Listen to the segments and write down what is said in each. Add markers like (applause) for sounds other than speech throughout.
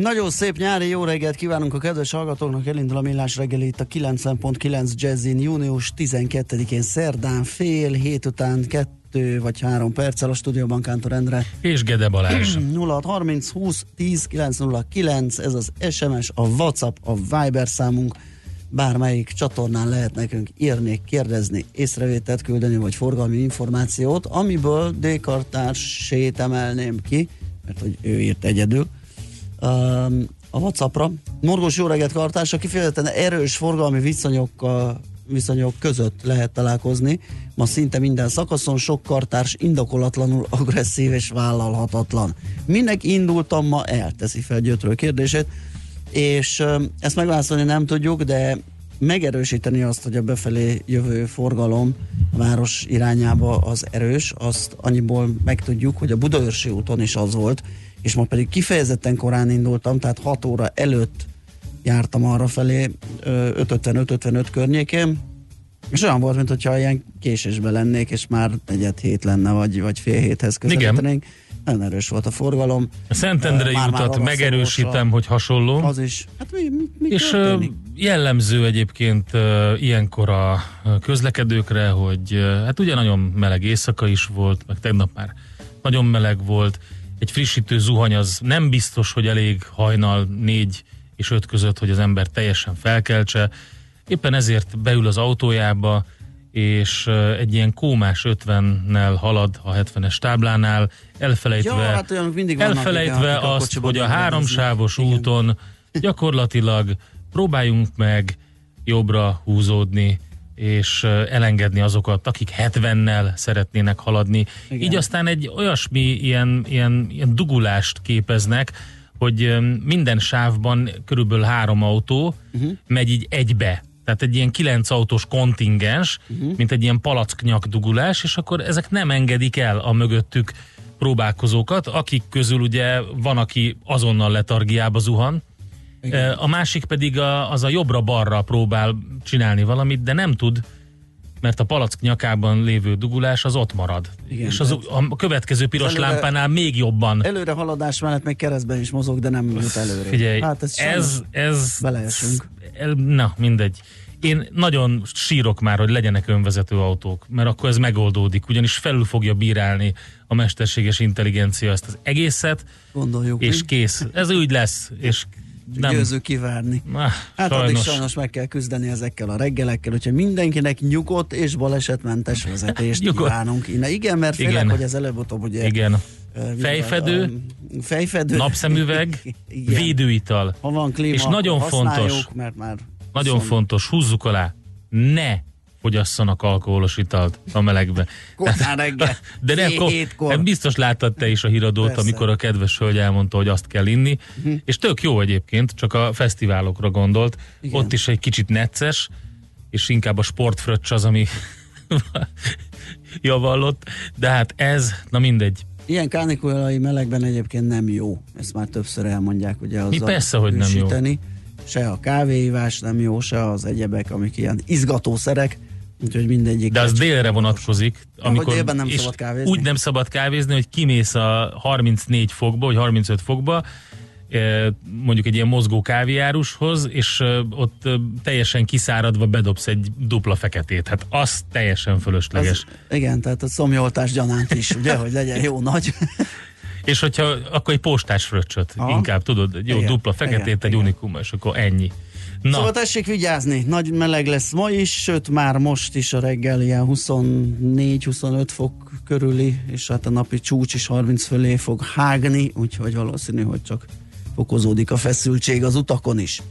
Nagyon szép nyári jó reggelt kívánunk a kedves hallgatóknak, elindul a millás reggeli itt a 90.9 Jazzin június 12-én szerdán fél hét után kettő vagy három perccel a stúdióban Kántor Endre. És Gede Balázs. 0630 20 10 909, ez az SMS, a WhatsApp, a Viber számunk, bármelyik csatornán lehet nekünk írni, kérdezni, észrevételt küldeni, vagy forgalmi információt, amiből D-kartársét emelném ki, mert hogy ő írt egyedül, a Whatsappra. Morgos jó reggelt kartársa, kifejezetten erős forgalmi viszonyokkal viszonyok között lehet találkozni. Ma szinte minden szakaszon sok kartárs indokolatlanul agresszív és vállalhatatlan. Minek indultam ma el? Teszi fel Gyötrő kérdését. És ezt megválaszolni nem tudjuk, de megerősíteni azt, hogy a befelé jövő forgalom a város irányába az erős, azt annyiból megtudjuk, hogy a Budaörsi úton is az volt, és ma pedig kifejezetten korán indultam, tehát 6 óra előtt jártam arra felé, 5.55-55 környékén, és olyan volt, mintha ilyen késésben lennék, és már egyet hét lenne, vagy, vagy fél héthez közelítenénk. Nagyon erős volt a forgalom. A Szentendrei Már- utat megerősítem, hogy hasonló. Az is. Hát mi, mi, És történik? jellemző egyébként ilyenkor a közlekedőkre, hogy hát ugye nagyon meleg éjszaka is volt, meg tegnap már nagyon meleg volt. Egy frissítő zuhany az nem biztos, hogy elég hajnal négy és öt között, hogy az ember teljesen felkeltse. Éppen ezért beül az autójába, és egy ilyen kómás 50-nel halad a 70-es táblánál, elfelejtve, Ja, hát mindig elfelejtve igen, a azt, kocsiban hogy a háromsávos Igen. úton gyakorlatilag próbáljunk meg jobbra húzódni, és elengedni azokat, akik 70-nel szeretnének haladni. Igen. Így aztán egy olyasmi ilyen, ilyen, ilyen dugulást képeznek, hogy minden sávban körülbelül három autó uh-huh. megy így egybe. Tehát egy ilyen kilenc autós kontingens, uh-huh. mint egy ilyen palacknyak dugulás, és akkor ezek nem engedik el a mögöttük próbálkozókat, akik közül ugye van, aki azonnal letargiába zuhan, Ö, a másik pedig a, az a jobbra-balra próbál csinálni valamit, de nem tud, mert a palack nyakában lévő dugulás az ott marad. Igen, és az, tehát- a következő piros Előre- lámpánál még jobban. Előre haladás mellett meg keresztben is mozog, de nem jut előre. Figyelj, hát ez, ez, ez, beleesünk. el- Na, mindegy. Én nagyon sírok már, hogy legyenek önvezető autók, mert akkor ez megoldódik, ugyanis felül fogja bírálni a mesterséges intelligencia ezt az egészet, gondoljuk. és mi? kész. Ez úgy lesz, és nem. Győző kivárni. Ah, Hát addig sajnos. sajnos meg kell küzdeni ezekkel a reggelekkel, úgyhogy mindenkinek nyugodt és balesetmentes vezetést (laughs) Nyugodt. kívánunk. Innen. Igen, mert félek, Igen. hogy ez előbb-utóbb ugye... Igen. Fejfedő, fejfedő, napszemüveg, (laughs) Igen. védőital. Ha van klíma, És nagyon fontos, mert már Nagyon viszont fontos, húzzuk alá, ne fogyasszanak alkoholos italt a melegbe. Korán reggel, De nem, ko- biztos láttad te is a híradót, Persze. amikor a kedves hölgy elmondta, hogy azt kell inni, uh-huh. és tök jó egyébként, csak a fesztiválokra gondolt. Igen. Ott is egy kicsit necces, és inkább a sportfröccs az, ami (laughs) javallott, de hát ez, na mindegy. Ilyen kánikulai melegben egyébként nem jó. Ezt már többször elmondják, ugye az persze, hogy nem jó. Se a kávéívás nem jó, se az egyebek, amik ilyen izgatószerek, úgyhogy mindegyik. De az délre vonatkozik. hogy délben nem és szabad kávézni? Úgy nem szabad kávézni, hogy kimész a 34 fokba, vagy 35 fokba, ö, mondjuk egy ilyen mozgó káviárushoz, és ö, ott ö, teljesen kiszáradva bedobsz egy dupla feketét. Hát az teljesen fölösleges. Az, igen, tehát a szomjoltás gyanánt is, ugye, hogy legyen jó nagy. (laughs) És hogyha akkor egy postás fröccsöt Aha. inkább, tudod, egy jó Igen, dupla feketét, igen, egy igen. unikum, és akkor ennyi. Na, Szóval tessék vigyázni, nagy meleg lesz ma is, sőt már most is a reggel ilyen 24-25 fok körüli, és hát a napi csúcs is 30 fölé fog hágni, úgyhogy valószínű, hogy csak fokozódik a feszültség az utakon is.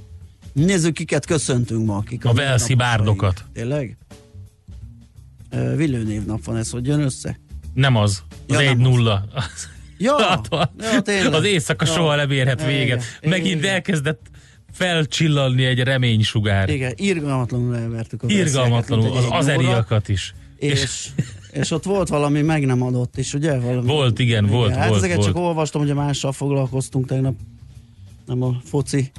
Nézzük, kiket köszöntünk ma. Kik A Velszi bárdokat. Tényleg? Villő névnap van ez, hogy jön össze? nem az. Az Ja, nem 1-0. Ja, (laughs) ja tényleg. az éjszaka Ja. soha nem érhet véget. Megint igen. elkezdett felcsillanni egy reménysugár. Igen, irgalmatlanul elvertük a Irgalmatlanul, az azeriakat is. és, és ott volt valami meg nem adott is, ugye? Valami, Volt, igen, volt, hát volt, ezeket volt. csak olvastam, ugye mással foglalkoztunk tegnap, nem a foci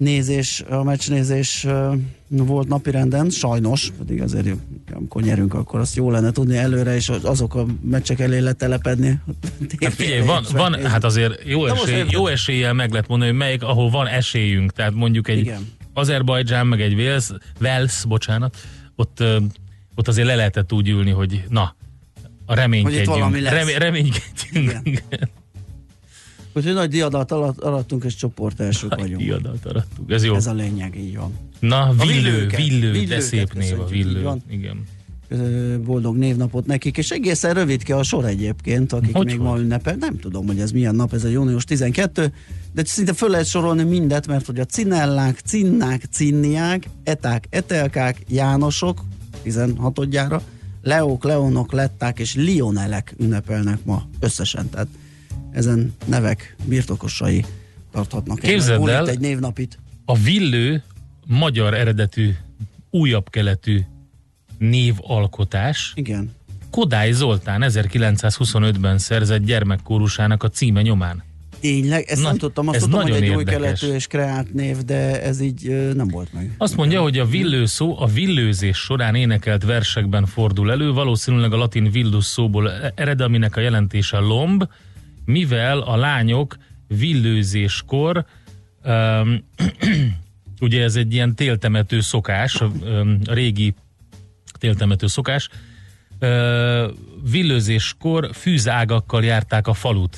nézés, a meccsnézés volt napirenden, sajnos, pedig azért amikor nyerünk, akkor azt jó lenne tudni előre, és azok a meccsek elé letelepedni. Hát figyelj, van, van, hát azért jó, esély, jó eséllyel meg lehet mondani, hogy melyik, ahol van esélyünk, tehát mondjuk egy Igen. Azerbajdzsán, meg egy Wales, Wales bocsánat, ott, ott azért le lehetett úgy ülni, hogy na, a reménykedjünk. valami lesz. Remé, reménykedjünk. Igen. (laughs) Úgyhogy nagy diadat alatt arattunk, és csoport elsők vagyunk. Diadat arattuk. Ez jó. Ez a lényeg, így van. Na, villő, villőket. villő, de szép név a villő. Igen. Boldog névnapot nekik, és egészen rövidke a sor egyébként, akik Hogy még hogy? ma ünnepel. Nem tudom, hogy ez milyen nap, ez a június 12, de szinte föl lehet sorolni mindet, mert hogy a cinellák, cinnák, cinniák, eták, etelkák, jánosok, 16-odjára, leók, leonok, letták és lionelek ünnepelnek ma összesen, tehát ezen nevek birtokosai tarthatnak egy Képzeld el, egy névnapit. A villő magyar eredetű, újabb keletű névalkotás. Igen. Kodály Zoltán 1925-ben szerzett gyermekkórusának a címe nyomán. Tényleg, ezt Na, nem tudtam, azt ez hogy nagyon egy új érdekes. keletű és kreált név, de ez így ö, nem volt meg. Azt mondja, hogy a villő szó a villőzés során énekelt versekben fordul elő, valószínűleg a latin villus szóból ered, aminek a jelentése lomb, mivel a lányok villőzéskor um, (clears throat) ugye ez egy ilyen téltemető szokás, um, a régi téltemető szokás, Ö, villőzéskor fűzágakkal járták a falut,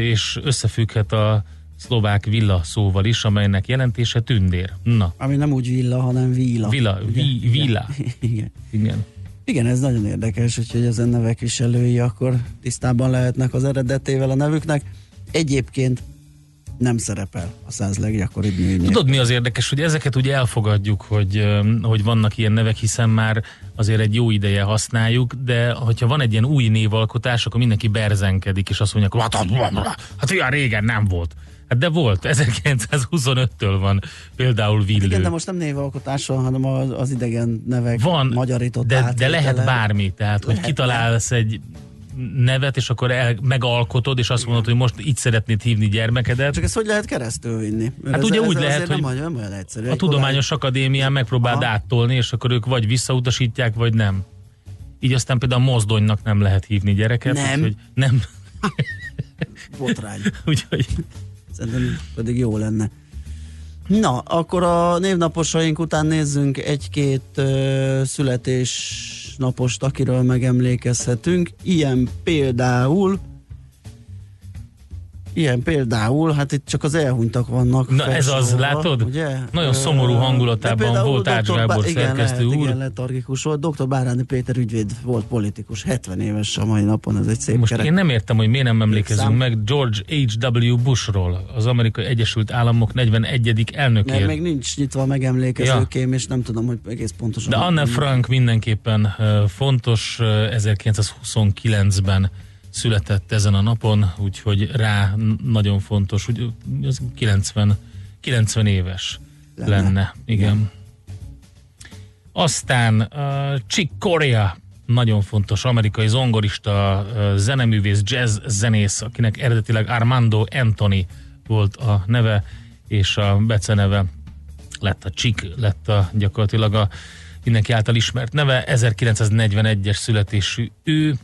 és összefügghet a szlovák villa szóval is, amelynek jelentése tündér. Na, Ami nem úgy villa, hanem. Villa, Ugye? vi- villa. (laughs) Igen. igen. Igen, ez nagyon érdekes, úgyhogy ezen nevek viselői akkor tisztában lehetnek az eredetével a nevüknek. Egyébként nem szerepel a száz leggyakoribb női. Tudod, mi az érdekes, hogy ezeket ugye elfogadjuk, hogy, hogy vannak ilyen nevek, hiszen már azért egy jó ideje használjuk, de hogyha van egy ilyen új névalkotás, akkor mindenki berzenkedik, és azt mondja, hogy hát, hát olyan régen nem volt. Hát de volt, 1925-től van például villő. Igen, de most nem névalkotás van, hanem az, az idegen nevek Van, magyarított de, de lehet bármi, tehát hogy Lehet, kitalálsz egy nevet, és akkor el, megalkotod, és azt mondod, hogy most így szeretnéd hívni gyermekedet. Csak ezt hogy lehet keresztül vinni? Mert Hát ez, ugye ez úgy lehet, nem, hogy olyan- nem olyan egyszerű. A Tudományos Akadémián megpróbáld Aha. áttolni, és akkor ők vagy visszautasítják, vagy nem. Így aztán például a mozdonynak nem lehet hívni gyereket. Nem. Úgyhogy nem. (laughs) botrány. (laughs) úgyhogy Szerintem pedig jó lenne. Na, akkor a névnaposaink után nézzünk egy-két uh, születésnapost, akiről megemlékezhetünk. Ilyen például Ilyen például, hát itt csak az elhunytak vannak. Na, ez az, látod? Ugye? Nagyon szomorú hangulatában volt Ács. Gábor igen, szerkesztő lehet, úr. Igen, letargikus volt. Dr. Báráni Péter ügyvéd volt politikus, 70 éves a mai napon, ez egy szép most kerek. én nem értem, hogy miért nem emlékezünk Szám. meg George H.W. Bushról, az Amerikai Egyesült Államok 41. Mert elnökért. még nincs nyitva a megemlékezőkém, és nem tudom, hogy egész pontosan. De Anne Frank mindenképpen fontos, ö, 1929-ben született ezen a napon, úgyhogy rá nagyon fontos, hogy az 90, 90 éves Lenne. lenne. igen. Aztán uh, Chick Corea, nagyon fontos amerikai zongorista, uh, zeneművész, jazz zenész, akinek eredetileg Armando Anthony volt a neve, és a beceneve lett a Chick, lett a gyakorlatilag a mindenki által ismert neve, 1941-es születésű ő,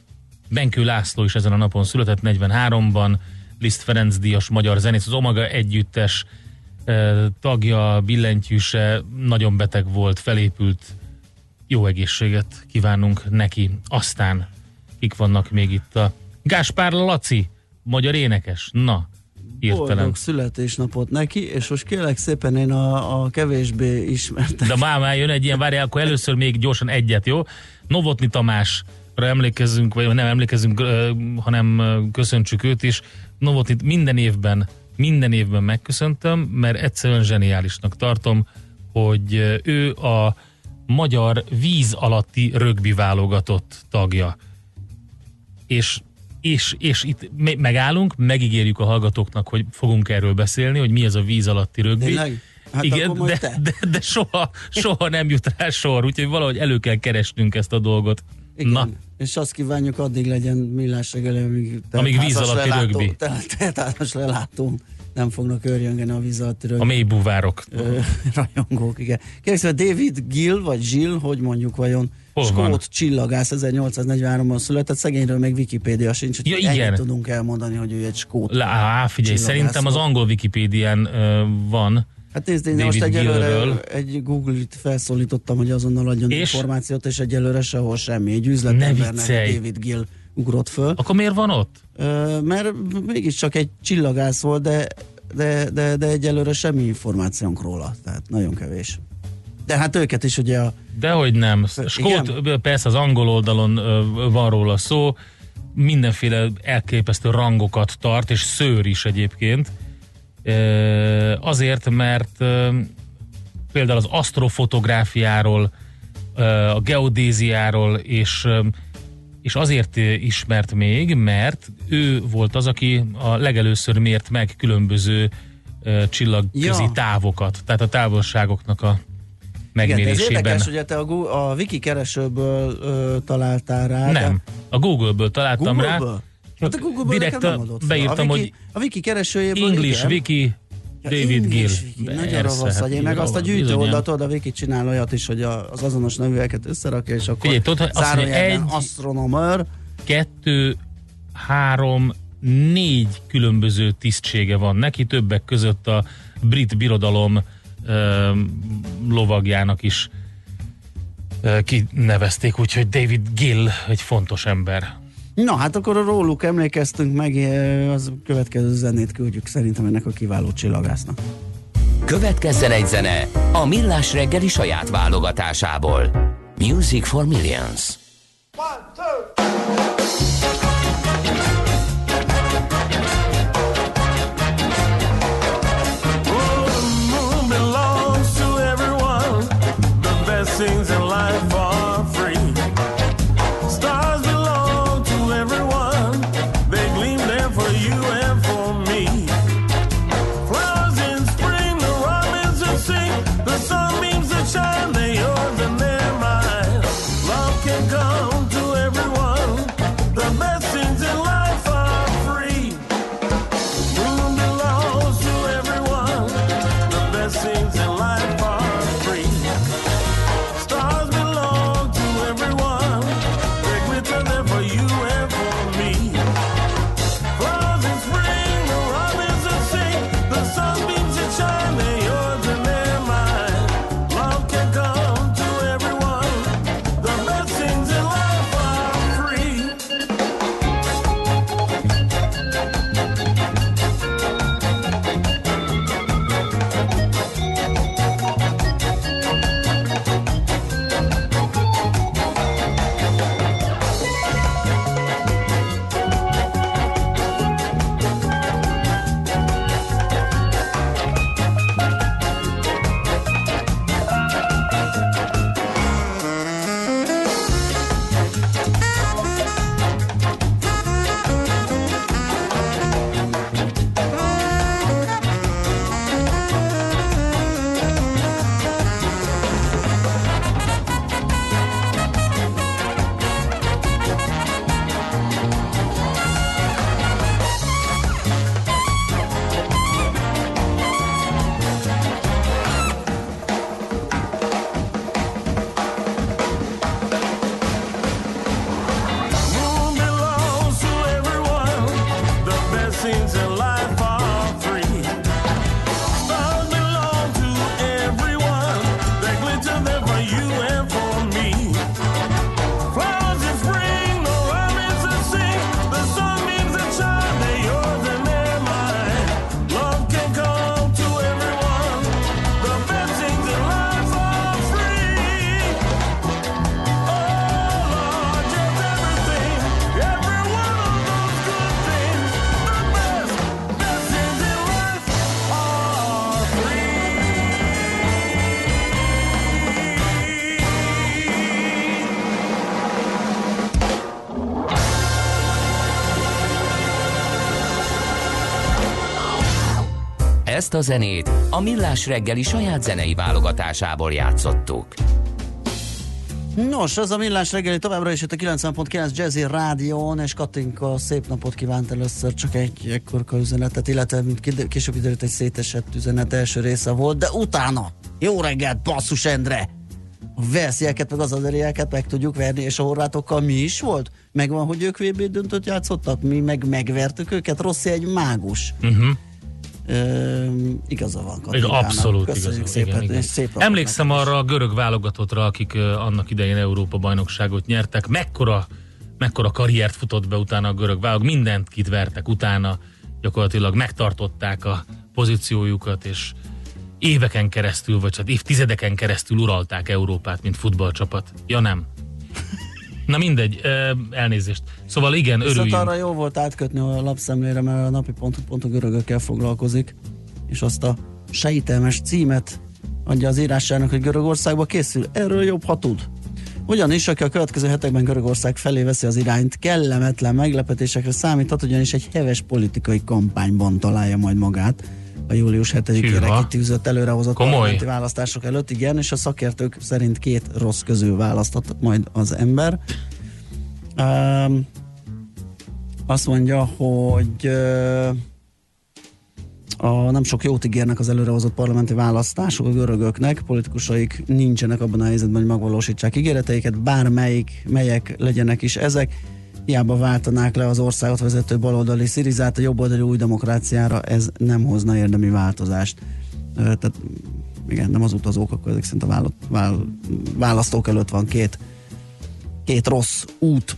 Benkő László is ezen a napon született 43-ban, Liszt Ferenc díjas magyar zenész, az Omega együttes ö, tagja, billentyűse, nagyon beteg volt, felépült. Jó egészséget kívánunk neki. Aztán kik vannak még itt a Gáspár Laci, magyar énekes. Na, hirtelen. Boldog születésnapot neki, és most kérlek szépen én a, a kevésbé ismert. De már, már jön egy ilyen, várjál, akkor először még gyorsan egyet, jó? Novotni Tamásra emlékezzünk, vagy nem emlékezzünk, hanem köszöntsük őt is. Novotnit minden évben, minden évben megköszöntöm, mert egyszerűen zseniálisnak tartom, hogy ő a magyar víz alatti rögbi válogatott tagja. És és, és itt me- megállunk, megígérjük a hallgatóknak, hogy fogunk erről beszélni, hogy mi ez a víz alatti rögbi. Tényleg? Hát Igen, de, te. de, de soha, soha nem jut rá sor, úgyhogy valahogy elő kell keresnünk ezt a dolgot. Igen. Na, És azt kívánjuk, addig legyen millás reggeli, amíg, Amíg víz alatti rögbi. tel- (laughs) Teltházas lelátón nem fognak örjöngeni a víz alatti a rögbi. mély buvárok. Ö, (laughs) rajongók, igen. Kérlek szépen, David Gill, vagy Gill, hogy mondjuk vajon, Hol skót van? csillagász 1843-ban született, szegényről még Wikipédia sincs, hogy Ja, igen. tudunk elmondani, hogy ő egy skót. Lá, figyelj, szerintem az angol Wikipédián ö, van. Hát nézd, én David most egyelőre Gillről. egy Google-it felszólítottam, hogy azonnal adjon És? információt, és egyelőre sehol semmi. Egy üzletembernek. David Gill ugrott föl. Akkor miért van ott? Ö, mert mégiscsak egy csillagász volt, de, de, de, de egyelőre semmi információnk róla, tehát nagyon kevés. De hát őket is ugye a Dehogy nem. Skót, Igen. persze az angol oldalon van róla szó, mindenféle elképesztő rangokat tart, és szőr is egyébként. Azért, mert például az asztrofotográfiáról, a geodéziáról, és, és azért ismert még, mert ő volt az, aki a legelőször mért meg különböző csillagközi Ja. távokat, tehát a távolságoknak a Igen, de ez megmérésében. érdekes, hogy te a, Gu- a Wiki keresőből ö, találtál rá. Nem, de- a Google-ből találtam rá. Hát a Google-ből Direkt nem adott beírtam, a Wiki, hogy a Wiki keresőjéből English igen. Wiki, David Gill. Nagyon hát vagy. Én meg azt a gyűjtő oldalt, a Wiki csinál olyat is, hogy az azonos nevűeket összerakja, és akkor Figyelj, tudod, azt mondja, egy- astronomer, Kettő, három, négy különböző tisztsége van neki, többek között a brit birodalom ö, lovagjának is ö, kinevezték, úgyhogy David Gill egy fontos ember. Na, hát akkor róluk emlékeztünk meg, eh, az következő zenét küldjük szerintem ennek a kiváló csillagásznak. Következzen egy zene a Millás reggeli saját válogatásából. Music for Millions. moon Ezt a zenét a Millás reggeli saját zenei válogatásából játszottuk. Nos, ez a millás reggeli továbbra is itt a 90.9 Jazzy Rádión, és Katinka szép napot kívánt először, csak egy ekkorka üzenetet, illetve mint később időt egy szétesett üzenet első része volt, de utána, jó reggelt, basszus Endre! A verszieket, meg az azerieket meg tudjuk verni, és a horvátokkal mi is volt? Megvan, hogy ők VB döntött játszottak, mi meg megvertük őket, Rossi egy mágus. Uh-huh. Igaza van, Egy Katinkának. abszolút Köszönjük igaz. szépen, Igen, igen. szép Emlékszem arra a görög válogatottra, akik annak idején Európa bajnokságot nyertek. Mekkora, mekkora karriert futott be utána a görög válogatott. Mindent kitvertek utána. Gyakorlatilag megtartották a pozíciójukat, és éveken keresztül, vagy hát évtizedeken keresztül uralták Európát, mint futballcsapat. Ja nem. Na mindegy, elnézést. Szóval igen, Viszont örüljünk. arra jó volt átkötni a lapszemlére, mert a napi pont, pont a görögökkel foglalkozik, és azt a sejtelmes címet adja az írásának, hogy Görögországba készül. Erről jobb, ha tud. Ugyanis, aki a következő hetekben Görögország felé veszi az irányt, kellemetlen meglepetésekre számíthat, ugyanis egy heves politikai kampányban találja majd magát a július 7-ére Hűha. kitűzött előrehozott Komoly. parlamenti választások előtt, igen, és a szakértők szerint két rossz közül választhat majd az ember. Um, azt mondja, hogy uh, a nem sok jót ígérnek az előrehozott parlamenti választások a görögöknek, politikusaik nincsenek abban a helyzetben, hogy megvalósítsák ígéreteiket, bármelyik, melyek legyenek is ezek. Hiába váltanák le az országot vezető baloldali Szirizát, a jobboldali új demokráciára ez nem hozna érdemi változást. Tehát igen, nem az utazók, akkor ezek szerint a vála- vál- választók előtt van két, két rossz út.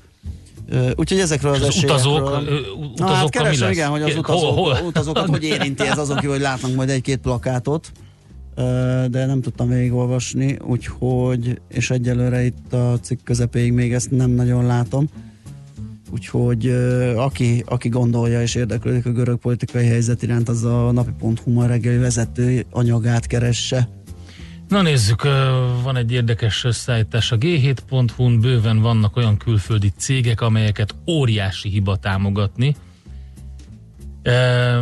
Úgyhogy ezekről az, Az esélyekről... utazók, ö, Na, hát keresem, igen, hogy az Hol- utazók, hol? utazókat hogy érinti ez azon kívül, hogy látnak majd egy-két plakátot, de nem tudtam végigolvasni, úgyhogy, és egyelőre itt a cikk közepéig még ezt nem nagyon látom. Úgyhogy aki, aki gondolja és érdeklődik a görög politikai helyzet iránt, az a napi.hu ma reggeli vezető anyagát keresse. Na nézzük, van egy érdekes összeállítás. A G7.hu-n bőven vannak olyan külföldi cégek, amelyeket óriási hiba támogatni,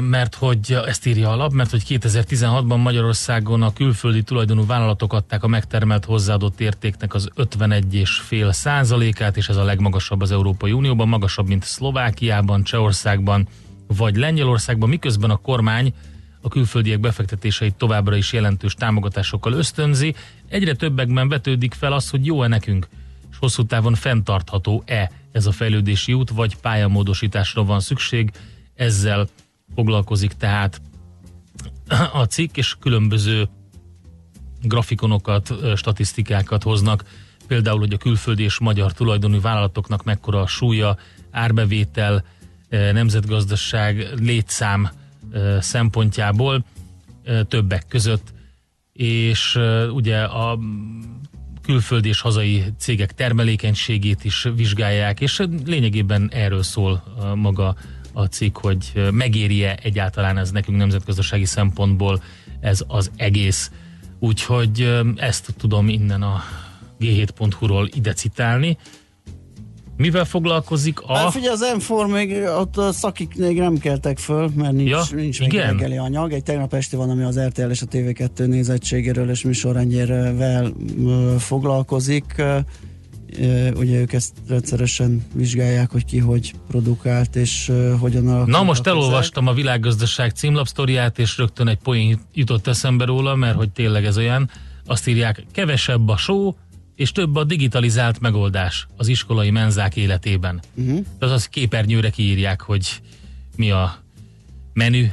mert hogy ezt írja alap, mert hogy 2016-ban Magyarországon a külföldi tulajdonú vállalatok adták a megtermelt hozzáadott értéknek az 51,5 százalékát, és ez a legmagasabb az Európai Unióban, magasabb, mint Szlovákiában, Csehországban vagy Lengyelországban, miközben a kormány a külföldiek befektetéseit továbbra is jelentős támogatásokkal ösztönzi. Egyre többekben vetődik fel az, hogy jó-e nekünk, és hosszú távon fenntartható-e ez a fejlődési út, vagy pályamódosításra van szükség. Ezzel foglalkozik tehát a cikk, és különböző grafikonokat, statisztikákat hoznak, például, hogy a külföldi és magyar tulajdonú vállalatoknak mekkora a súlya, árbevétel, nemzetgazdaság, létszám szempontjából többek között, és ugye a külföldi és hazai cégek termelékenységét is vizsgálják, és lényegében erről szól maga a cikk, hogy megéri-e egyáltalán ez nekünk nemzetgazdasági szempontból ez az egész. Úgyhogy ezt tudom innen a g7.hu-ról ide citálni. Mivel foglalkozik a... Hát figyelj, az m még ott a szakik még nem keltek föl, mert nincs, Ja, nincs még igen? reggeli anyag. Egy tegnap esti van, ami az RTL és a TV2 nézettségéről és műsorrendjével ö, foglalkozik. Ugye ők ezt rendszeresen vizsgálják, hogy ki hogy produkált és hogyan alakult. Na most elolvastam a világgazdaság címlapsztoriát, és rögtön egy poén jutott eszembe róla, mert hogy tényleg ez olyan, azt írják, kevesebb a só, és több a digitalizált megoldás az iskolai menzák életében. Uh-huh. Azaz képernyőre kiírják, hogy mi a menü,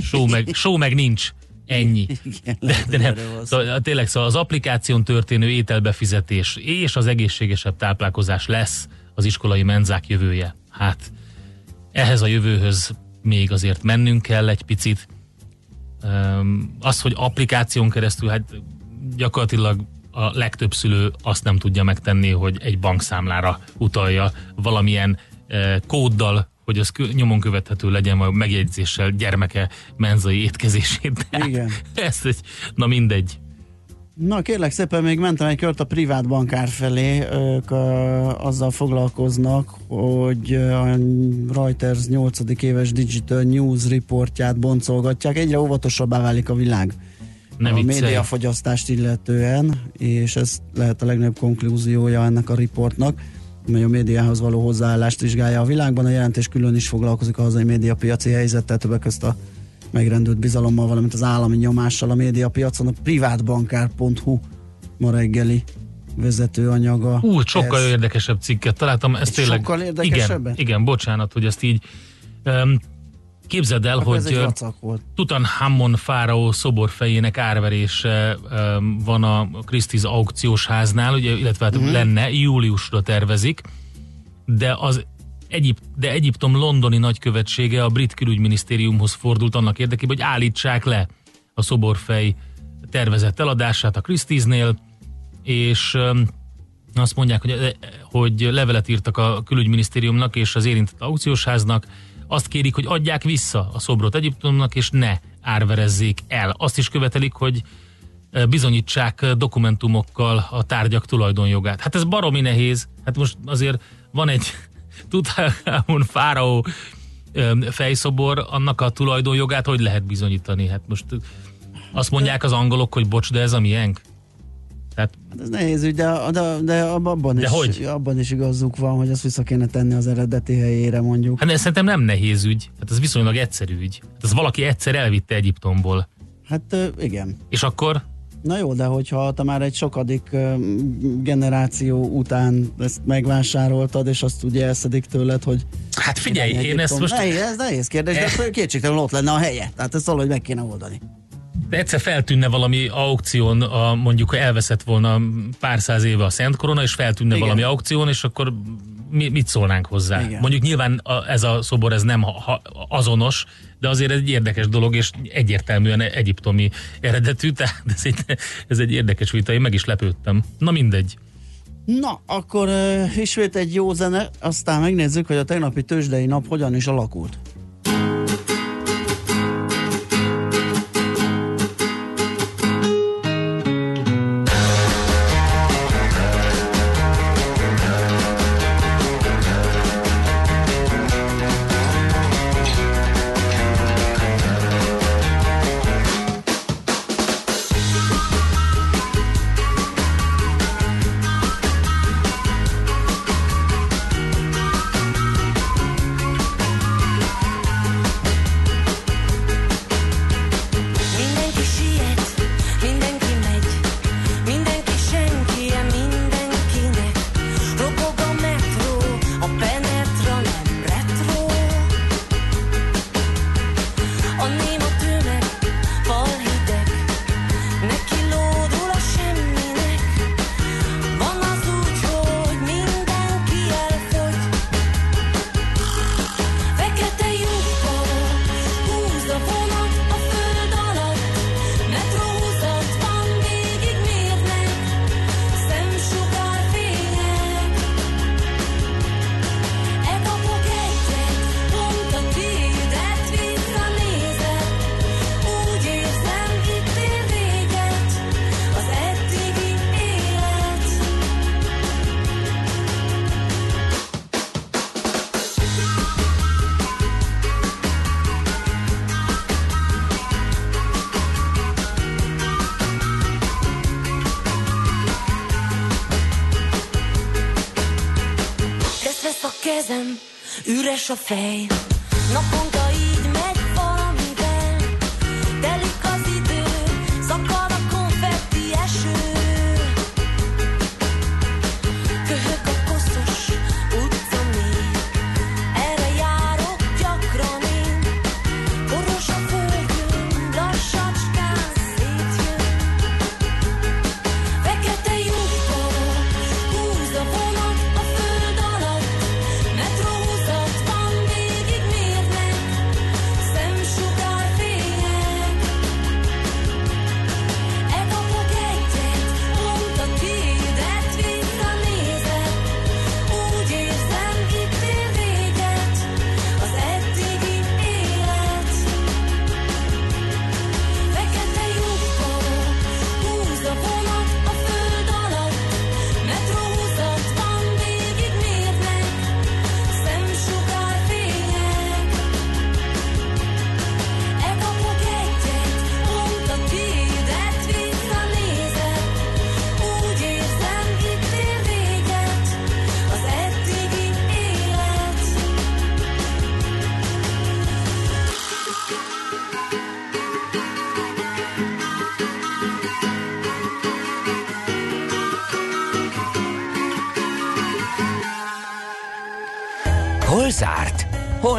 só meg, só meg nincs. Ennyi. (laughs) Igen, De, de nem. Szóval, tényleg szóval az applikáción történő ételbefizetés és az egészségesebb táplálkozás lesz az iskolai menzák jövője. Hát ehhez a jövőhöz még azért mennünk kell egy picit. Üm, Az, hogy applikáción keresztül, hát gyakorlatilag a legtöbb szülő azt nem tudja megtenni, hogy egy bankszámlára utalja valamilyen eh, kóddal, hogy az nyomon követhető legyen, vagy megjegyzéssel gyermeke menzai étkezését. De Igen. (laughs) Ez egy, na mindegy. Na kérlek szépen, még mentem egy kört a privát bankár felé, ők uh, azzal foglalkoznak, hogy a Reuters 8. éves Digital News reportját boncolgatják. Egyre óvatosabbá válik a világ Ne a médiafogyasztást illetően, és ez lehet a legnagyobb konklúziója ennek a riportnak, mely a médiához való hozzáállást vizsgálja a világban. A jelentés külön is foglalkozik a hazai médiapiaci helyzettel, többek között a megrendült bizalommal, valamint az állami nyomással a médiapiacon. A privátbankár.hu ma reggeli vezetőanyaga. Ú, sokkal Ez- érdekesebb cikket találtam. Ez Egy tényleg, sokkal érdekesebben? Igen, igen, bocsánat, hogy ezt így um, képzeld el, Akkor hogy. Tutanhamon fáraó szoborfejének árverése van a Christie's aukciós háznál, ugye, illetve hát Mhm. lenne, júliusra tervezik, de az Egyip, de Egyiptom londoni nagykövetsége a brit külügyminisztériumhoz fordult annak érdekében, hogy állítsák le a szoborfej tervezett eladását a Christie's-nél, és azt mondják, hogy, hogy levelet írtak a külügyminisztériumnak és az érintett aukciósháznak, azt kérik, hogy adják vissza a szobrot Egyiptomnak, és ne árverezzék el. Azt is követelik, hogy ö, bizonyítsák ö, dokumentumokkal a tárgyak tulajdonjogát. Hát ez baromi nehéz. Hát most azért van egy (laughs) Tutankamon fáraó fejszobor, annak a tulajdonjogát hogy lehet bizonyítani? Hát most azt mondják az angolok, hogy bocs, de ez a miénk. Tehát Hát ez nehéz ügy, de, de, de abban, De is, hogy? abban is igazuk van, hogy ezt vissza kéne tenni az eredeti helyére mondjuk. Hát szerintem nem nehéz ügy, hát ez viszonylag egyszerű ügy. Hát ez valaki egyszer elvitte Egyiptomból. Hát igen. És akkor Na jó, de hogyha te már egy sokadik generáció után ezt megvásároltad, és azt ugye elszedik tőled, hogy Hát figyelj, én ezt most Eh. Nehéz, ez nehéz kérdés, de kétségtelenül ott lenne a helye. Tehát ezt valahogy meg kéne oldani. Egyszer feltűnne valami aukción, a, mondjuk elveszett volna pár száz éve a Szent Korona, és feltűnne Igen. valami aukción, és akkor mi, mit szólnánk hozzá? Igen. Mondjuk nyilván a, ez a szobor ez nem ha, ha, azonos, de azért ez egy érdekes dolog, és egyértelműen egyiptomi eredetű, tehát ez egy, ez egy érdekes vita, én meg is lepődtem. Na mindegy. Na, akkor uh, ismét egy jó zene, aztán megnézzük, hogy a tegnapi tőzsdei nap hogyan is alakult. fecho feio.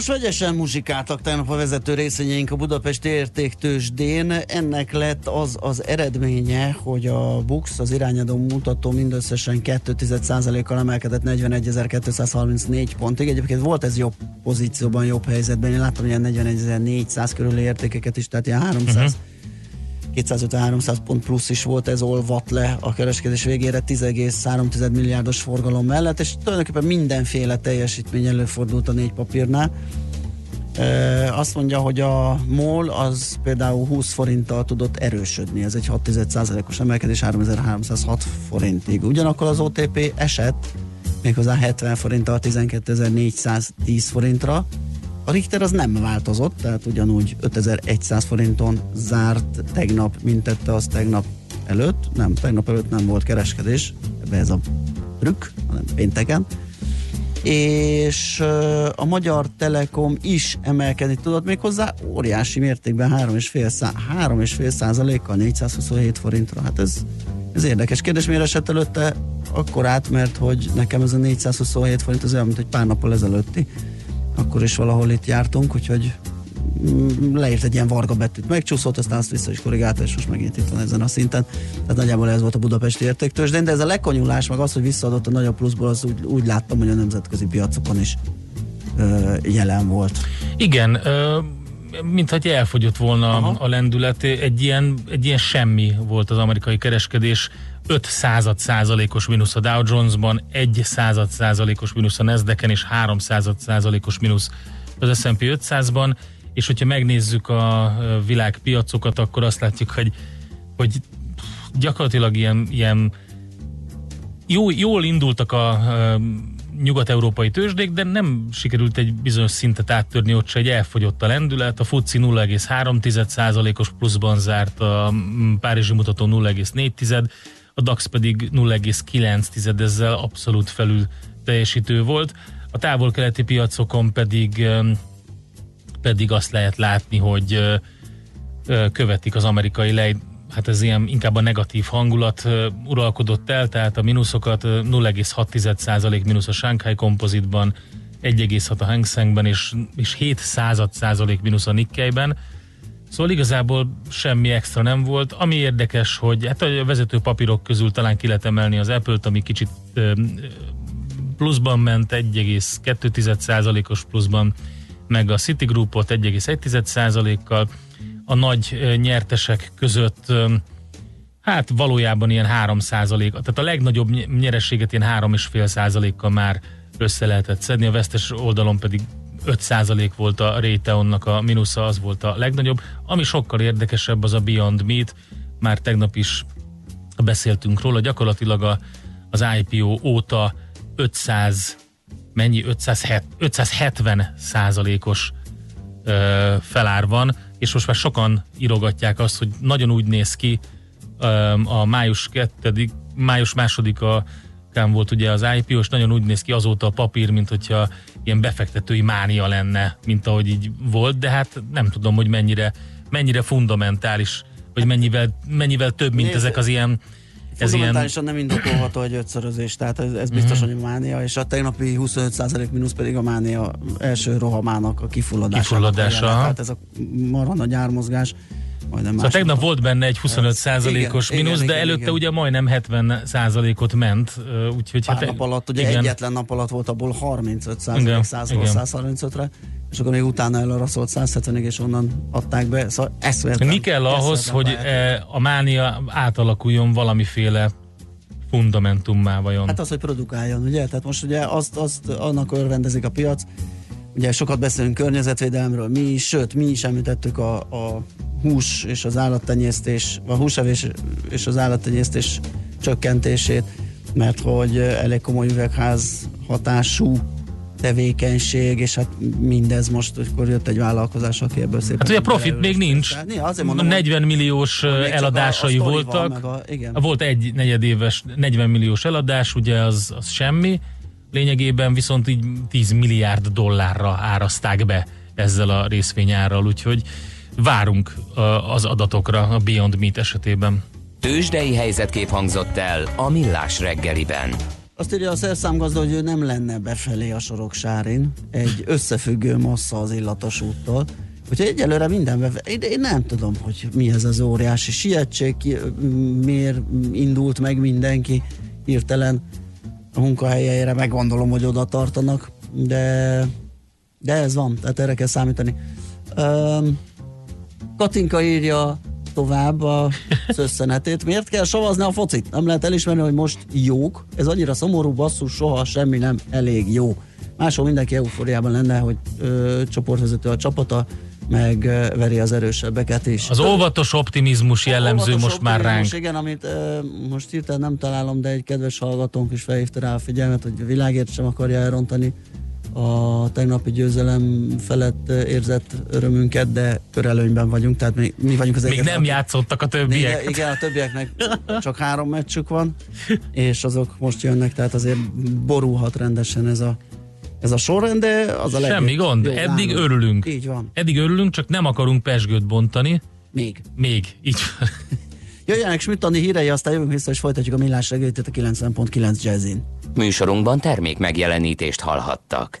Nos, vegyesen muzsikáltak tegnap a vezető részvényeink a Budapesti Értéktősdén. Ennek lett az az eredménye, hogy a BUX, az irányadó mutató mindösszesen 2,1%-kal emelkedett 41.234 pontig. Egyébként volt ez jobb pozícióban, jobb helyzetben. Én láttam ilyen 41.400 körüli értékeket is, tehát ilyen 300 uh-huh. 250-300 pont plusz is volt, ez olvat le a kereskedés végére 10,3 milliárdos forgalom mellett, és tulajdonképpen mindenféle teljesítmény előfordult a négy papírnál. E, azt mondja, hogy a MOL az például 20 forinttal tudott erősödni, ez egy 6 os emelkedés 3306 forintig. Ugyanakkor az OTP esett méghozzá 70 forinttal 12.410 forintra, a Richter az nem változott, tehát ugyanúgy 5100 forinton zárt tegnap, mint tette az tegnap előtt. Nem, tegnap előtt nem volt kereskedés, ebbe ez a trükk, hanem pénteken. És a Magyar Telekom is emelkedni tudott még hozzá óriási mértékben 3,5 százalékkal 427 forintra. Hát ez, ez érdekes kérdés, miért esett előtte akkor át, mert hogy nekem ez a 427 forint az olyan, mint egy pár nappal ezelőtti akkor is valahol itt jártunk, úgyhogy mm, leírt egy ilyen varga betűt, megcsúszott, aztán azt vissza is korrigálta, és most megint itt van ezen a szinten. Tehát nagyjából ez volt a budapesti értéktős, de ez a lekonyulás, meg az, hogy visszaadott a nagyobb pluszból, az úgy, úgy láttam, hogy a nemzetközi piacokon is ö, jelen volt. Igen, ö, mintha elfogyott volna Aha. a lendület, egy ilyen, egy ilyen semmi volt az amerikai kereskedés, 5 század százalékos mínusz a Dow Jonesban, 1 század százalékos mínusz a Nasdaqen és 3 század százalékos mínusz az S&P 500-ban, és hogyha megnézzük a világpiacokat, akkor azt látjuk, hogy, hogy gyakorlatilag ilyen, ilyen jó, jól indultak a, a nyugat-európai tőzsdék, de nem sikerült egy bizonyos szintet áttörni, ott se egy elfogyott a lendület. A FUCI 0,3%-os pluszban zárt, a Párizsi mutató 0,4, a DAX pedig 0,9 ezzel abszolút felül teljesítő volt. A távol-keleti piacokon pedig pedig azt lehet látni, hogy követik az amerikai lej, hát ez ilyen inkább a negatív hangulat uralkodott el, tehát a mínuszokat 0,6% mínusz a Shanghai kompozitban, 1,6 a Hang Sengben és, és 7 század százalék mínusz a Nikkeiben. Szóval igazából semmi extra nem volt. Ami érdekes, hogy hát a vezető papírok közül talán ki lehet emelni az Apple-t, ami kicsit pluszban ment, 1,2%-os pluszban, meg a Citigroupot 1,1%-kal. A nagy nyertesek között hát valójában ilyen 3 tehát a legnagyobb nyerességet ilyen 3,5 kal már össze lehetett szedni, a vesztes oldalon pedig 5% volt a Raytheonnak a mínusza, az volt a legnagyobb. Ami sokkal érdekesebb, az a Beyond Meat. Már tegnap is beszéltünk róla, gyakorlatilag a, az IPO óta 500 mennyi 570, 570 százalékos ö, felár van, és most már sokan írogatják azt, hogy nagyon úgy néz ki a május 2 május második volt ugye az IPO, és nagyon úgy néz ki azóta a papír, mint hogyha ilyen befektetői mánia lenne, mint ahogy így volt, de hát nem tudom, hogy mennyire, mennyire fundamentális, vagy mennyivel, mennyivel több, mint Nézd, ezek az ilyen ez Fundamentálisan ilyen... nem indokolható egy ötszörözés, tehát ez, ez biztos, uh-huh. hogy mánia, és a tegnapi 25% mínusz pedig a mánia első rohamának a kifulladása. Kifulladása. Tehát ez a marha nagy ármozgás majdnem szóval tegnap volt benne egy 25 százalékos mínusz, de igen, előtte igen. ugye majdnem 70 százalékot ment. Úgyhogy Pár hát, nap alatt, ugye igen. egyetlen nap alatt volt abból 35 százalék, 100 135-re, és akkor még utána el szólt 170 és onnan adták be. Szóval eszméletlen. Mi kell ahhoz, hogy e, a mánia átalakuljon valamiféle fundamentummá vajon? Hát az, hogy produkáljon, ugye? Tehát most ugye azt, azt annak örvendezik a piac, Ugye sokat beszélünk környezetvédelemről, mi is, sőt, mi is említettük a, a hús és az állattenyésztés, a húsevés és az állattenyésztés csökkentését, mert hogy elég komoly üvegház hatású tevékenység, és hát mindez most, akkor jött egy vállalkozás, aki ebből szépen... Hát ugye profit még nincs. Ja, azért mondom, 40 milliós eladásai a, a voltak. A, igen. Volt egy negyedéves 40 milliós eladás, ugye az, az semmi. Lényegében viszont így 10 milliárd dollárra árazták be ezzel a részvényárral, úgyhogy várunk az adatokra a Beyond Meat esetében. Tőzsdei helyzetkép hangzott el a Millás reggeliben. Azt írja a szerszámgazda, hogy ő nem lenne befelé a soroksárin, egy összefüggő massza az illatos úttól. Úgyhogy egyelőre minden befelé. Én, én nem tudom, hogy mi ez az óriási sietség, ki, miért indult meg mindenki hirtelen a munkahelyeire, meg gondolom, hogy oda tartanak, de, de ez van, tehát erre kell számítani. Um, Katinka írja tovább a szösszenetét. Miért kell savazni a focit? Nem lehet elismerni, hogy most jók. Ez annyira szomorú basszus, soha semmi nem elég jó. Máshol mindenki eufóriában lenne, hogy ö, csoportvezető a csapata, meg ö, veri az erősebbeket is. Az óvatos optimizmus jellemző Óvatos most már ránk. optimizmus, Igen, amit most hirtelen nem találom, de egy kedves hallgatónk is felhívta rá a figyelmet, hogy a világért sem akarja elrontani a tegnapi győzelem felett érzett örömünket, de körelőnyben vagyunk, tehát mi, mi vagyunk az Még nem játszottak a többiek. igen, igen, a többieknek csak három meccsük van, és azok most jönnek, tehát azért borulhat rendesen ez a, ez a sorrend, de az a legjobb. Semmi gond, Jó, eddig nálunk. örülünk. Így van, Eddig örülünk, csak nem akarunk pesgőt bontani. még. Még, így van. (laughs) Jöjjenek Schmidt-Andi hírei, aztán jövünk vissza, és folytatjuk a millás reggelit a 90.9 Jazzin. Műsorunkban termék megjelenítést hallhattak.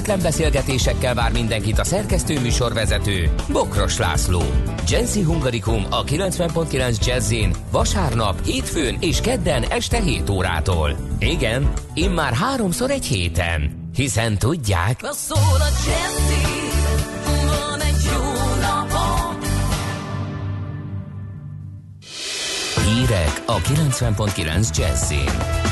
kötetlen beszélgetésekkel vár mindenkit a szerkesztő műsorvezető Bokros László. Jazzy Hungarikum a 90.9 Jazzin vasárnap, hétfőn és kedden este 7 órától. Igen, immár háromszor egy héten. Hiszen tudják, Na szól a Jazzy, hírek a 90.9 Jazzin.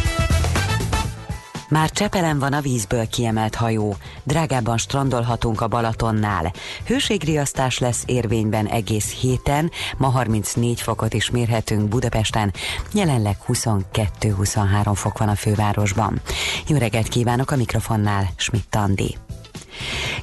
Már Csepelen van a vízből kiemelt hajó. Drágábban strandolhatunk a Balatonnál. Hőségriasztás lesz érvényben egész héten, ma 34 fokot is mérhetünk Budapesten, jelenleg 22-23 fok van a fővárosban. Jó reggelt kívánok a mikrofonnál, Schmidt Andi.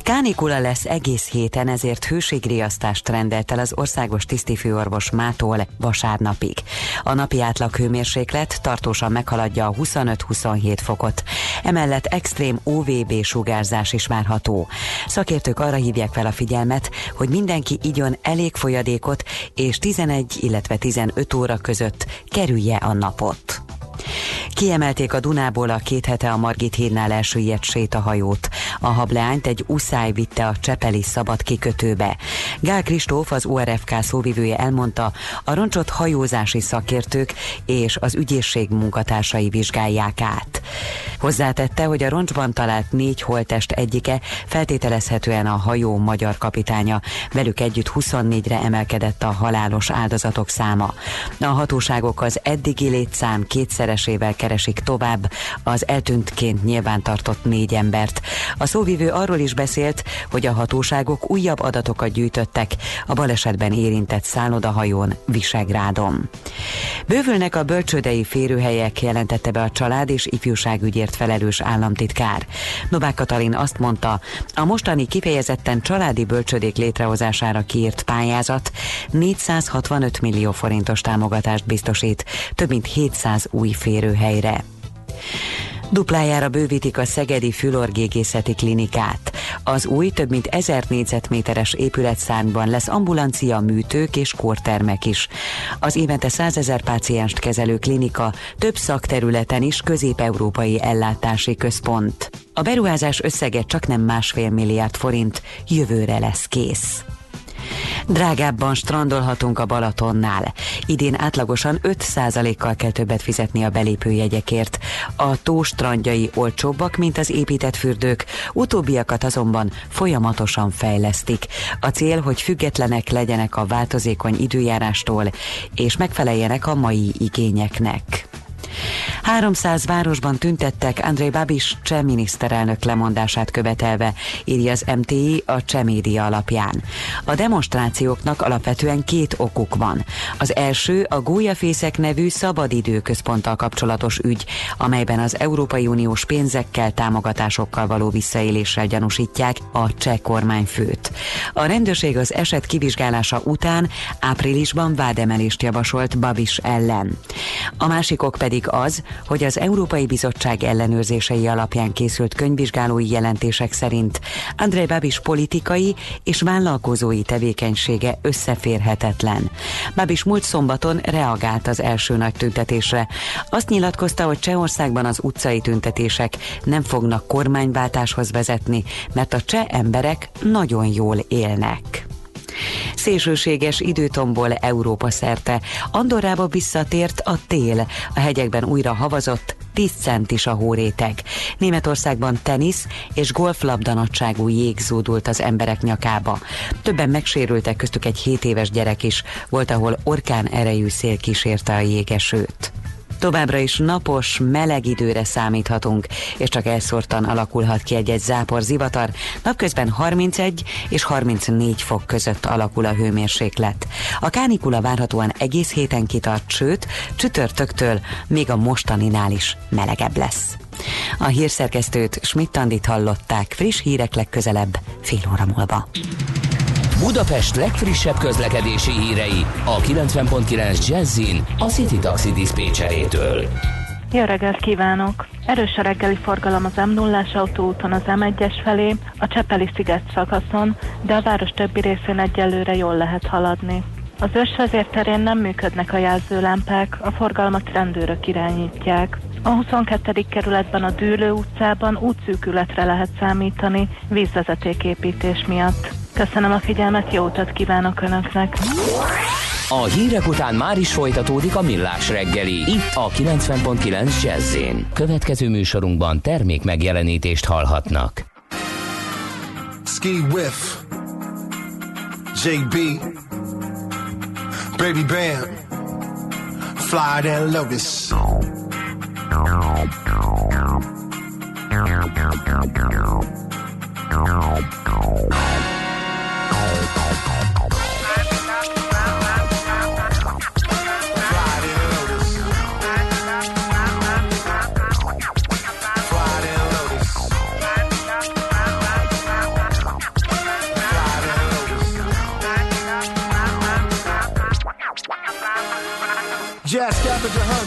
Kánikula lesz egész héten, ezért hőségriasztást rendelt el az országos tisztifőorvos mától vasárnapig. A napi átlag hőmérséklet tartósan meghaladja a 25-27 fokot. Emellett extrém UVB sugárzás is várható. Szakértők arra hívják fel a figyelmet, hogy mindenki igyon elég folyadékot, és 11, illetve 15 óra között kerülje a napot. Kiemelték a Dunából a két hete a Margit hídnál elsüllyedt sétahajót. A hableányt egy uszály vitte a Csepeli szabad kikötőbe. Gál Kristóf, az ORFK szóvivője elmondta, a roncsot hajózási szakértők és az ügyészség munkatársai vizsgálják át. Hozzátette, hogy a roncsban talált négy holtest egyike feltételezhetően a hajó magyar kapitánya. Velük együtt 24-re emelkedett a halálos áldozatok száma. A hatóságok az eddigi létszám kétszeresével keresik tovább az eltűntként nyilvántartott négy embert. A szóvivő arról is beszélt, hogy a hatóságok újabb adatokat gyűjtöttek a balesetben érintett szállodahajón Visegrádon. Bővülnek a bölcsődei férőhelyek, jelentette be a család és ifjúságügyért felelős államtitkár. Novák Katalin azt mondta, a mostani kifejezetten családi bölcsödék létrehozására kiírt pályázat 465 millió forintos támogatást biztosít, több mint 700 új férőhelyre. Duplájára bővítik a Szegedi Fülorgégészeti Klinikát. Az új, több mint 1000 négyzetméteres épületszárnyban lesz ambulancia, műtők és kórtermek is. Az évente 100 ezer pácienst kezelő klinika több szakterületen is közép-európai ellátási központ. A beruházás összege csak nem másfél milliárd forint, jövőre lesz kész. Drágábban strandolhatunk a Balatonnál. Idén átlagosan 5%-kal kell többet fizetni a belépőjegyekért. A tó strandjai olcsóbbak, mint az épített fürdők, utóbbiakat azonban folyamatosan fejlesztik. A cél, hogy függetlenek legyenek a változékony időjárástól, és megfeleljenek a mai igényeknek. 300 városban tüntettek Andrei Babis cseh miniszterelnök lemondását követelve, írja az MTI a cseh média alapján. A demonstrációknak alapvetően két okuk van. Az első a Gólyafészek nevű szabadidőközponttal kapcsolatos ügy, amelyben az Európai Uniós pénzekkel, támogatásokkal való visszaéléssel gyanúsítják a cseh kormányfőt. A rendőrség az eset kivizsgálása után áprilisban vádemelést javasolt Babis ellen. A másik ok pedig az, hogy az Európai Bizottság ellenőrzései alapján készült könyvvizsgálói jelentések szerint Andrei Babis politikai és vállalkozói tevékenysége összeférhetetlen. Babis múlt szombaton reagált az első nagy tüntetésre. Azt nyilatkozta, hogy Csehországban az utcai tüntetések nem fognak kormányváltáshoz vezetni, mert a cseh emberek nagyon jól élnek. Szélsőséges időtomból Európa szerte. Andorrába visszatért a tél. A hegyekben újra havazott, 10 centis a hóréteg. Németországban tenisz és golflabda nagyságú jég zúdult az emberek nyakába. Többen megsérültek, köztük egy 7 éves gyerek is. Volt, ahol orkán erejű szél kísérte a jégesőt. Továbbra is napos, meleg időre számíthatunk, és csak elszórtan alakulhat ki egy-egy zápor zivatar. Napközben 31 és 34 fok között alakul a hőmérséklet. A kánikula várhatóan egész héten kitart, sőt, csütörtöktől még a mostaninál is melegebb lesz. A hírszerkesztőt Schmidt-Tandit hallották, friss hírek legközelebb, fél óra múlva. Budapest legfrissebb közlekedési hírei a 90.9 Jazzin a City Taxi Dispécsejétől. Jó reggelt kívánok! Erős a reggeli forgalom az m 0 autóúton az M1-es felé, a Csepeli sziget szakaszon, de a város többi részén egyelőre jól lehet haladni. Az ősvezér terén nem működnek a jelzőlámpák, a forgalmat rendőrök irányítják. A 22. kerületben a Dűlő utcában útszűkületre lehet számítani vízvezetéképítés miatt. Köszönöm a figyelmet, jó utat kívánok Önöknek! A hírek után már is folytatódik a millás reggeli, itt a 90.9 jazz Következő műsorunkban termék megjelenítést hallhatnak. Ski Whiff, JB, Baby Bam, Fly and Lotus.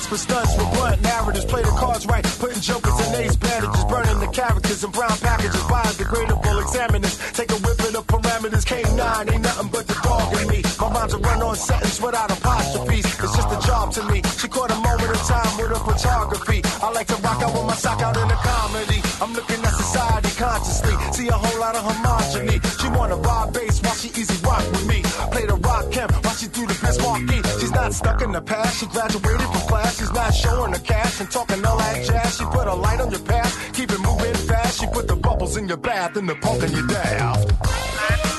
For stunts with blunt narratives. Play the cards right, putting jokers in ace bandages, burning the characters in brown packages, biodegradable examiners. Take a whip of the parameters. K9 ain't nothing but the dog in me. My rhymes are run on sentence without apostrophes. It's just a job to me. She caught a moment of time with her photography. I like to rock out with my sock out in a comedy. I'm looking at society consciously. See a whole lot of homogeny. She wanna vibe bass while she easy rock with me. Play the rock camp while she do the best Marquee. Stuck in the past. She graduated from class. She's not showing the cash and talking all that jazz. She put a light on your path. Keep it moving fast. She put the bubbles in your bath and the punk in your daft.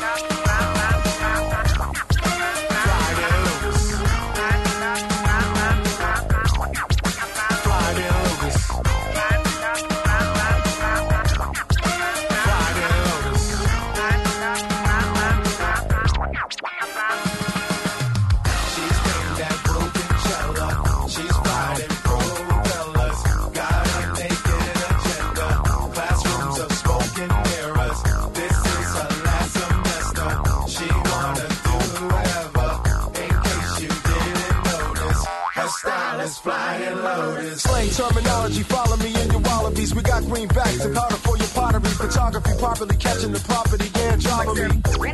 Got greenbacks and powder for your pottery. Photography, properly catching the property and job me.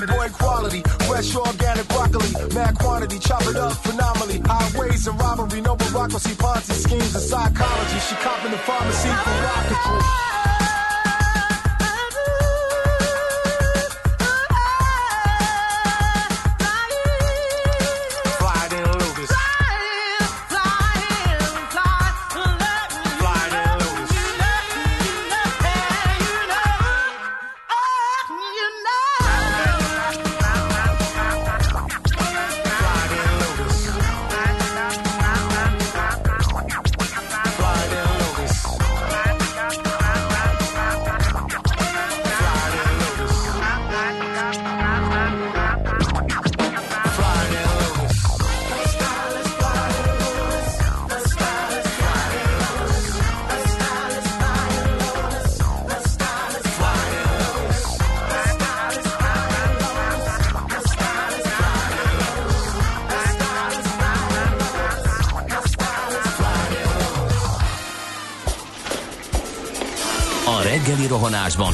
B-boy quality, fresh organic broccoli, mad quantity, chop it up phenomenally. Highways and robbery, no bureaucracy, Ponzi schemes and psychology. She copping the pharmacy for rocketry.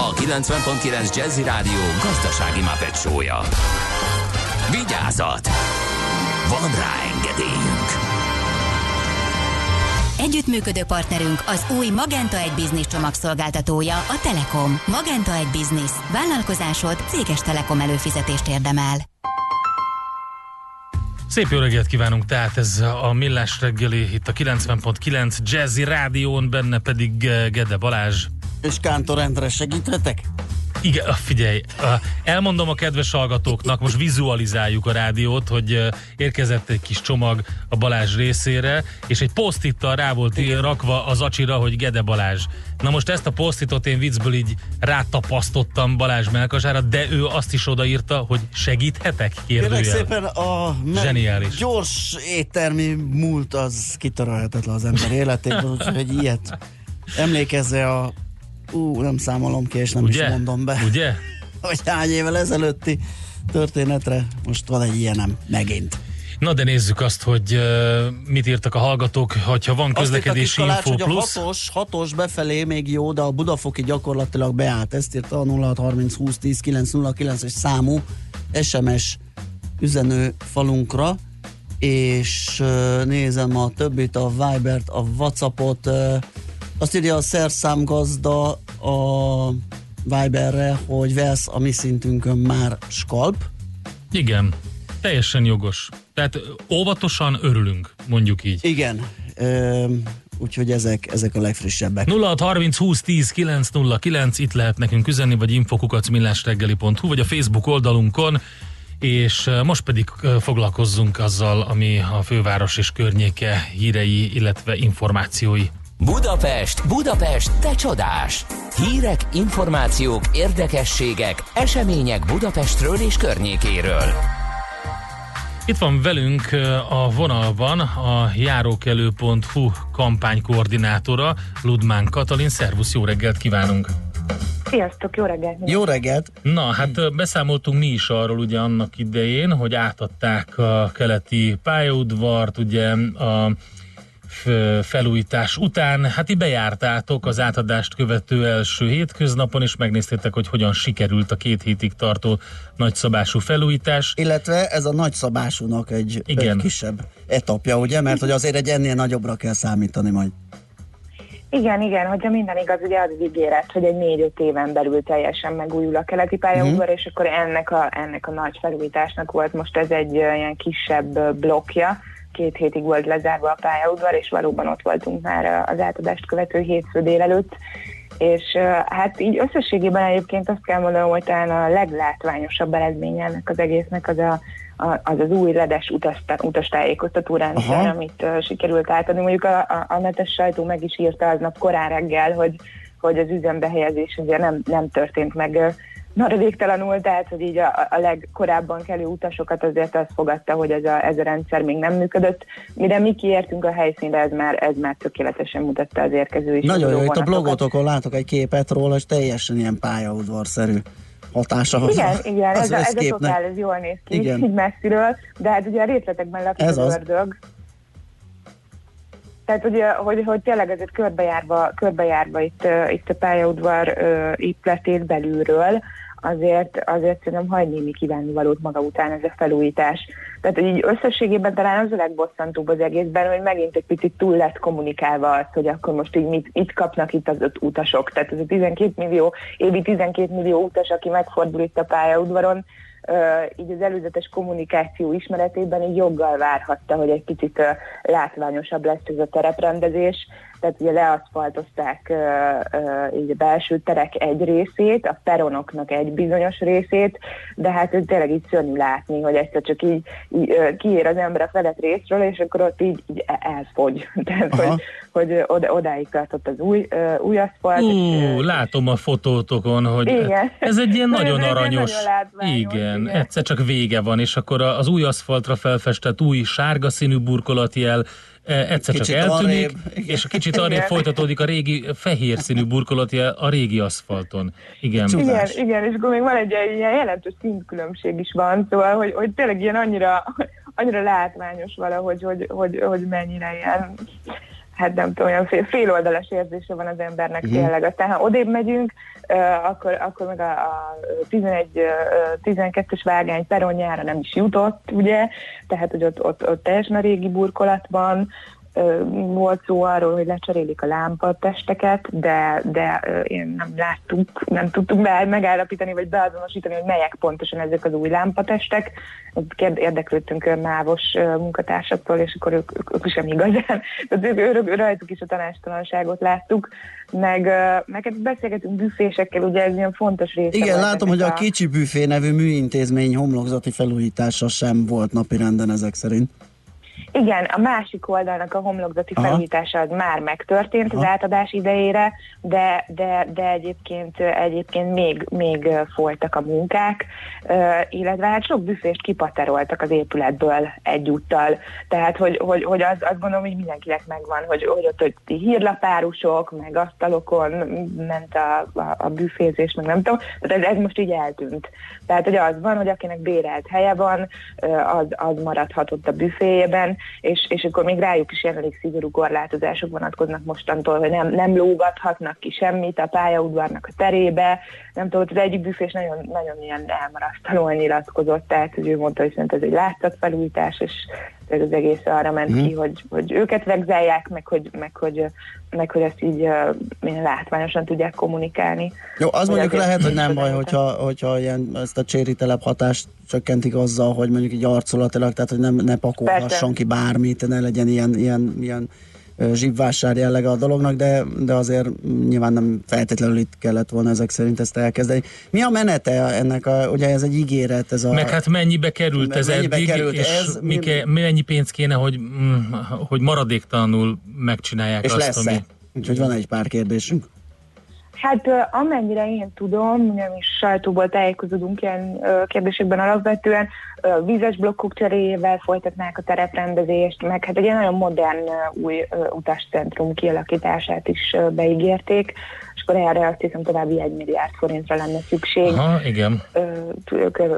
a 90.9 Jazzy Rádió gazdasági mapetsója. Vigyázat! Van rá engedélyünk! Együttműködő partnerünk az új Magenta egy Business csomagszolgáltatója, a Telekom. Magenta egy Business. Vállalkozásod céges Telekom előfizetést érdemel. Szép jó reggelt kívánunk, tehát ez a Millás reggeli, itt a 90.9 Jazzy Rádión, benne pedig Gede Balázs. És Kántor Endre segíthetek? Igen, ah, figyelj, ah, elmondom a kedves hallgatóknak, most vizualizáljuk a rádiót, hogy eh, érkezett egy kis csomag a Balázs részére, és egy posztittal rá volt Igen. rakva az acsira, hogy Gede Balázs. Na most ezt a posztitot én viccből így rátapasztottam Balázs melkasára, de ő azt is odaírta, hogy segíthetek? Kérlek Kérdőjel. szépen a Zseniális. gyors éttermi múlt az kitörölhetetlen az ember életéből, úgyhogy egy ilyet emlékezze a ú, nem számolom ki, és nem Ugye? is mondom be, Ugye? (laughs) hogy hány évvel ezelőtti történetre most van egy ilyenem megint. Na de nézzük azt, hogy uh, mit írtak a hallgatók, hogyha van Azt közlekedési Kiskalács, info hogy a plusz. hatos, hatos befelé még jó, de a Budafoki gyakorlatilag beállt. Ezt írta a 0630 20 10 909 es számú SMS üzenő falunkra, és uh, nézem a többit, a Vibert, a Whatsappot, uh, azt írja a szerszámgazda a Viberre, hogy vesz a mi szintünkön már skalp. Igen, teljesen jogos. Tehát óvatosan örülünk, mondjuk így. Igen, uh, úgyhogy ezek, ezek a legfrissebbek. 0630 20 10 909, itt lehet nekünk üzenni, vagy infokukacmillásreggeli.hu, vagy a Facebook oldalunkon, és most pedig foglalkozzunk azzal, ami a főváros és környéke hírei, illetve információi. Budapest, Budapest, te csodás! Hírek, információk, érdekességek, események Budapestről és környékéről. Itt van velünk a vonalban a járókelő.hu kampánykoordinátora Ludmán Katalin. Szervusz, jó reggelt kívánunk! Sziasztok, jó reggelt! Jó reggelt! Na, hát beszámoltunk mi is arról ugye annak idején, hogy átadták a keleti pályaudvart, ugye a felújítás után, hát így bejártátok az átadást követő első hétköznapon, és megnéztétek, hogy hogyan sikerült a két hétig tartó nagyszabású felújítás. Illetve ez a nagyszabásúnak egy, Igen. egy kisebb etapja, ugye? Mert hogy azért egy ennél nagyobbra kell számítani majd. Igen, igen, hogyha minden igaz, ugye az ígéret, hogy egy négy-öt éven belül teljesen megújul a keleti pályaudvar, Mhm. és akkor ennek a, ennek a nagy felújításnak volt most ez egy ilyen kisebb ö, blokkja, két hétig volt lezárva a pályaudvar, és valóban ott voltunk már az átadást követő hétfő délelőtt, és hát így összességében egyébként azt kell mondanom, hogy talán a leglátványosabb eredménye ennek az egésznek az a, a, az, az új ledes utastájékoztató rendszer, amit uh, sikerült átadni. Mondjuk a, a, a netes sajtó meg is írta aznap korán reggel, hogy, hogy az üzembehelyezés ugye nem, nem történt meg uh, maradéktalanul, tehát hogy így a, a legkorábban kelő utasokat azért azt fogadta, hogy ez a, ez a rendszer még nem működött. Mire mi kiértünk a helyszínre, ez már, ez már tökéletesen mutatta az érkező is. Nagyon jó, itt a blogotokon látok egy képet róla, és teljesen ilyen pályaudvarszerű hatása van. Igen, igen, (laughs) az ez, a, ez a totál, ez jól néz ki, Igen. így messziről, de hát ugye a részletekben lakik Ez az az. ördög. Tehát ugye, hogy, hogy tényleg ezért körbejárva, körbejárva itt, itt a pályaudvar uh, épületét belülről, azért, azért szerintem hagy némi kívánnivalót maga után ez a felújítás. Tehát, így összességében talán az a legbosszantóbb az egészben, hogy megint egy picit túl lett kommunikálva az, hogy akkor most így mit, mit kapnak itt az öt utasok. Tehát ez a 12 millió, évi 12 millió utas, aki megfordul itt a pályaudvaron, így az előzetes kommunikáció ismeretében így joggal várhatta, hogy egy kicsit ö, látványosabb lesz ez a tereprendezés. Tehát ugye leaszfaltozták így a belső terek egy részét, a peronoknak egy bizonyos részét, de hát ez tényleg így szörnyű látni, hogy egyszer csak így, így kiér az ember a felett részről, és akkor ott így, így elfogy. (laughs) Tehát, Aha. hogy, hogy oda, odáig tartott az új, új aszfalt. és, Ú, látom a fotótokon, hogy Igen. ez egy ilyen (laughs) nagyon aranyos. nagyon látványos, igen, igen. egyszer csak vége van, és akkor az új aszfaltra felfestett új sárga színű burkolatjel egyszer Kicsit csak eltűnik, arrébb. és kicsit arrébb Igen. folytatódik a régi fehér színű burkolatjel a régi aszfalton. Igen. Igen, igen, és akkor még van egy ilyen jelentős színkülönbség is van, szóval, hogy, hogy tényleg ilyen annyira, annyira látványos valahogy, hogy, hogy, hogy mennyire ilyen, hát nem tudom, olyan fél, féloldalas érzése van az embernek uh-huh. tényleg. Aztán ha odébb megyünk, uh, akkor, akkor meg a, a 11-12-es vágány peronjára nem is jutott, ugye, tehát hogy ott, ott, ott teljesen a régi burkolatban, volt szó arról, hogy lecserélik a lámpatesteket, de, de én nem láttuk, nem tudtuk be, megállapítani, vagy beazonosítani, hogy melyek pontosan ezek az új lámpatestek. Kérd- Érdeklődtünk mávos munkatársaktól, és akkor ők, ők, ők sem igazán. (laughs) Tehát ők, ők, rajtuk is a tanástalanságot láttuk, meg, meg hát beszélgetünk büfésekkel, ugye ez ilyen fontos része Igen, látom, hogy ennek a Kicsi Büfé nevű műintézmény homlokzati felújítása sem volt napirenden ezek szerint. Igen, a másik oldalnak a homlokzati Aha. felújítása az már megtörtént az Aha. átadás idejére, de, de, de egyébként, egyébként még, még folytak a munkák, illetve hát sok büfést kipateroltak az épületből egyúttal. Tehát, hogy, hogy, hogy az, azt gondolom, hogy mindenkinek megvan, hogy, hogy ott hogy hírlapárusok, meg asztalokon ment a, a, a büfézés, meg nem tudom, tehát ez, ez most így eltűnt. Tehát, hogy az van, hogy akinek bérelt helye van, az, az maradhatott a büféjében, és, és akkor még rájuk is elég szigorú korlátozások vonatkoznak mostantól, hogy nem, nem lógathatnak ki semmit a pályaudvarnak a terébe, nem tudom, az egyik büfés nagyon, nagyon ilyen elmarasztalóan nyilatkozott, tehát hogy ő mondta, hogy szerint ez egy látszatfelújítás, és ez az egész arra ment Mhm. ki, hogy, hogy őket vegzálják, meg hogy, meg, hogy, meg hogy ezt így uh, látványosan tudják kommunikálni. Jó, az mondjuk azért lehet, hogy nem baj, hogyha, hogyha ilyen, ezt a cséri telep hatást csökkentik azzal, hogy mondjuk így arculatilag, tehát hogy nem, ne pakolhasson Persze. ki bármit, ne legyen ilyen, ilyen, ilyen zsibvásár jellege a dolognak, de, de azért nyilván nem feltétlenül itt kellett volna ezek szerint ezt elkezdeni. Mi a menete ennek, a, ugye ez egy ígéret, ez a... Meg hát mennyibe került ez Mennyibe eddig, került és ez? mi ke, mennyi pénz kéne, hogy, mm, hogy maradéktalanul megcsinálják és azt, lesz-e? ami... Úgyhogy van egy pár kérdésünk. Hát amennyire én tudom, nem is sajtóból tájékozódunk ilyen kérdésekben alapvetően, vízes blokkok cseréjével folytatnák a tereprendezést, meg hát egy nagyon modern új utascentrum kialakítását is beígérték, és akkor erre azt hiszem további egy milliárd forintra lenne szükség Aha, igen.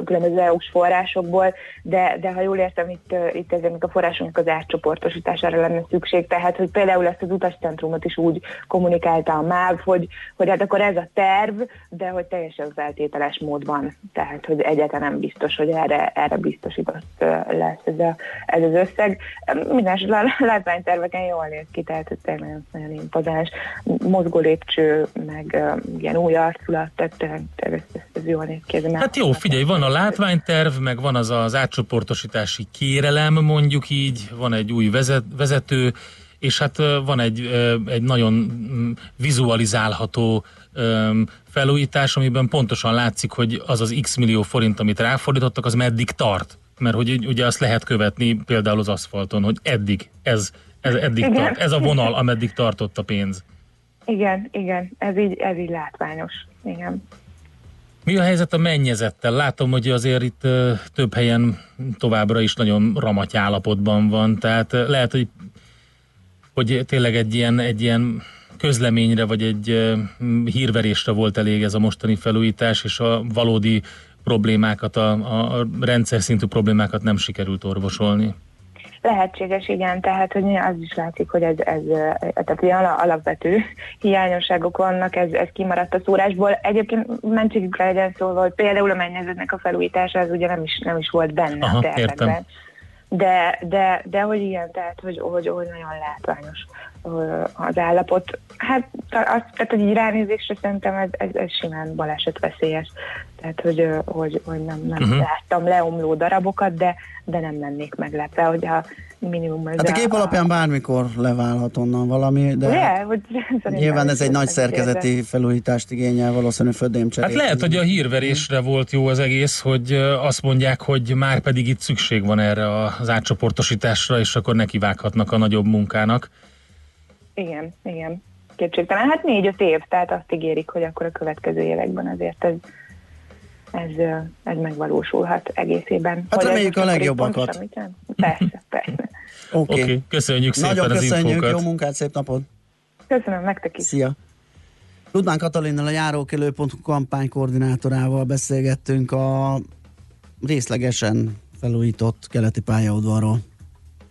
különböző EU-s forrásokból, de, de ha jól értem, itt, itt ezeknek a forrásoknak az átcsoportosítására lenne szükség, tehát hogy például ezt az utascentrumot is úgy kommunikálta a MÁV, hogy, hogy hát akkor ez a terv, de hogy teljesen feltételes módban, tehát hogy egyáltalán nem biztos, hogy erre, erre biztosított lesz ez, a, ez az összeg. Minden (laughs) látványterveken jól néz ki, tehát tényleg nagyon impozáns. Mozgó lépcső, meg ilyen új arculat, tehát tényleg ez, ez, jól néz ki. Ez Hát jó, figyelj, van a látványterv, meg van az az átcsoportosítási kérelem, mondjuk így, van egy új vezet, vezető, és hát van egy, egy nagyon mm, vizualizálható felújítás, amiben pontosan látszik, hogy az az x millió forint, amit ráfordítottak, az meddig tart. Mert hogy ugye azt lehet követni például az aszfalton, hogy eddig, ez, ez eddig tart, ez a vonal, ameddig tartott a pénz. Igen, igen, ez így, ez így látványos. Igen. Mi a helyzet a mennyezettel? Látom, hogy azért itt több helyen továbbra is nagyon ramaty állapotban van, tehát lehet, hogy, hogy tényleg egy ilyen, egy ilyen közleményre, vagy egy hírverésre volt elég ez a mostani felújítás, és a valódi problémákat, a, a rendszer szintű problémákat nem sikerült orvosolni. Lehetséges, igen, tehát hogy az is látszik, hogy ez, ez eh, tehát ilyen ala- alapvető hiányosságok vannak, ez, ez kimaradt a szórásból. Egyébként mentségükre legyen szólva, hogy például a mennyezetnek a felújítása az ugye nem is, nem is volt benne Aha, a tervekben. értem. De, de, de hogy igen, tehát hogy, hogy, hogy nagyon látványos az állapot. Hát az, tehát, hogy így ránézésre szerintem ez, ez, ez simán balesetveszélyes. Tehát, hogy, hogy, hogy nem, nem uh-huh. láttam leomló darabokat, de, de nem lennék meglepve, hogy a minimum ez Hát a kép alapján bármikor leválhat onnan valami, de Ugye? Hogy szerintem nyilván ez egy nagy ez szerkezeti felújítást igényel, valószínű földémcserét. Hát lehet, hogy a hírverésre volt jó az egész, hogy azt mondják, hogy már pedig itt szükség van erre az átcsoportosításra, és akkor nekivághatnak a nagyobb munkának. Igen, igen. Kétségtelen. Hát négy-öt év, tehát azt ígérik, hogy akkor a következő években azért ez, ez, ez megvalósulhat egészében. Hát Hogy reméljük a legjobbakat. pontosan? Persze, persze. (laughs) Oké. Oké, okay, köszönjük szépen Nagyon az köszönjük, infókat. jó munkát, szép napot! Köszönöm nektek is. Szia! Ludmán Katalinnal a járókelő.hu kampánykoordinátorával beszélgettünk a részlegesen felújított keleti pályaudvarról.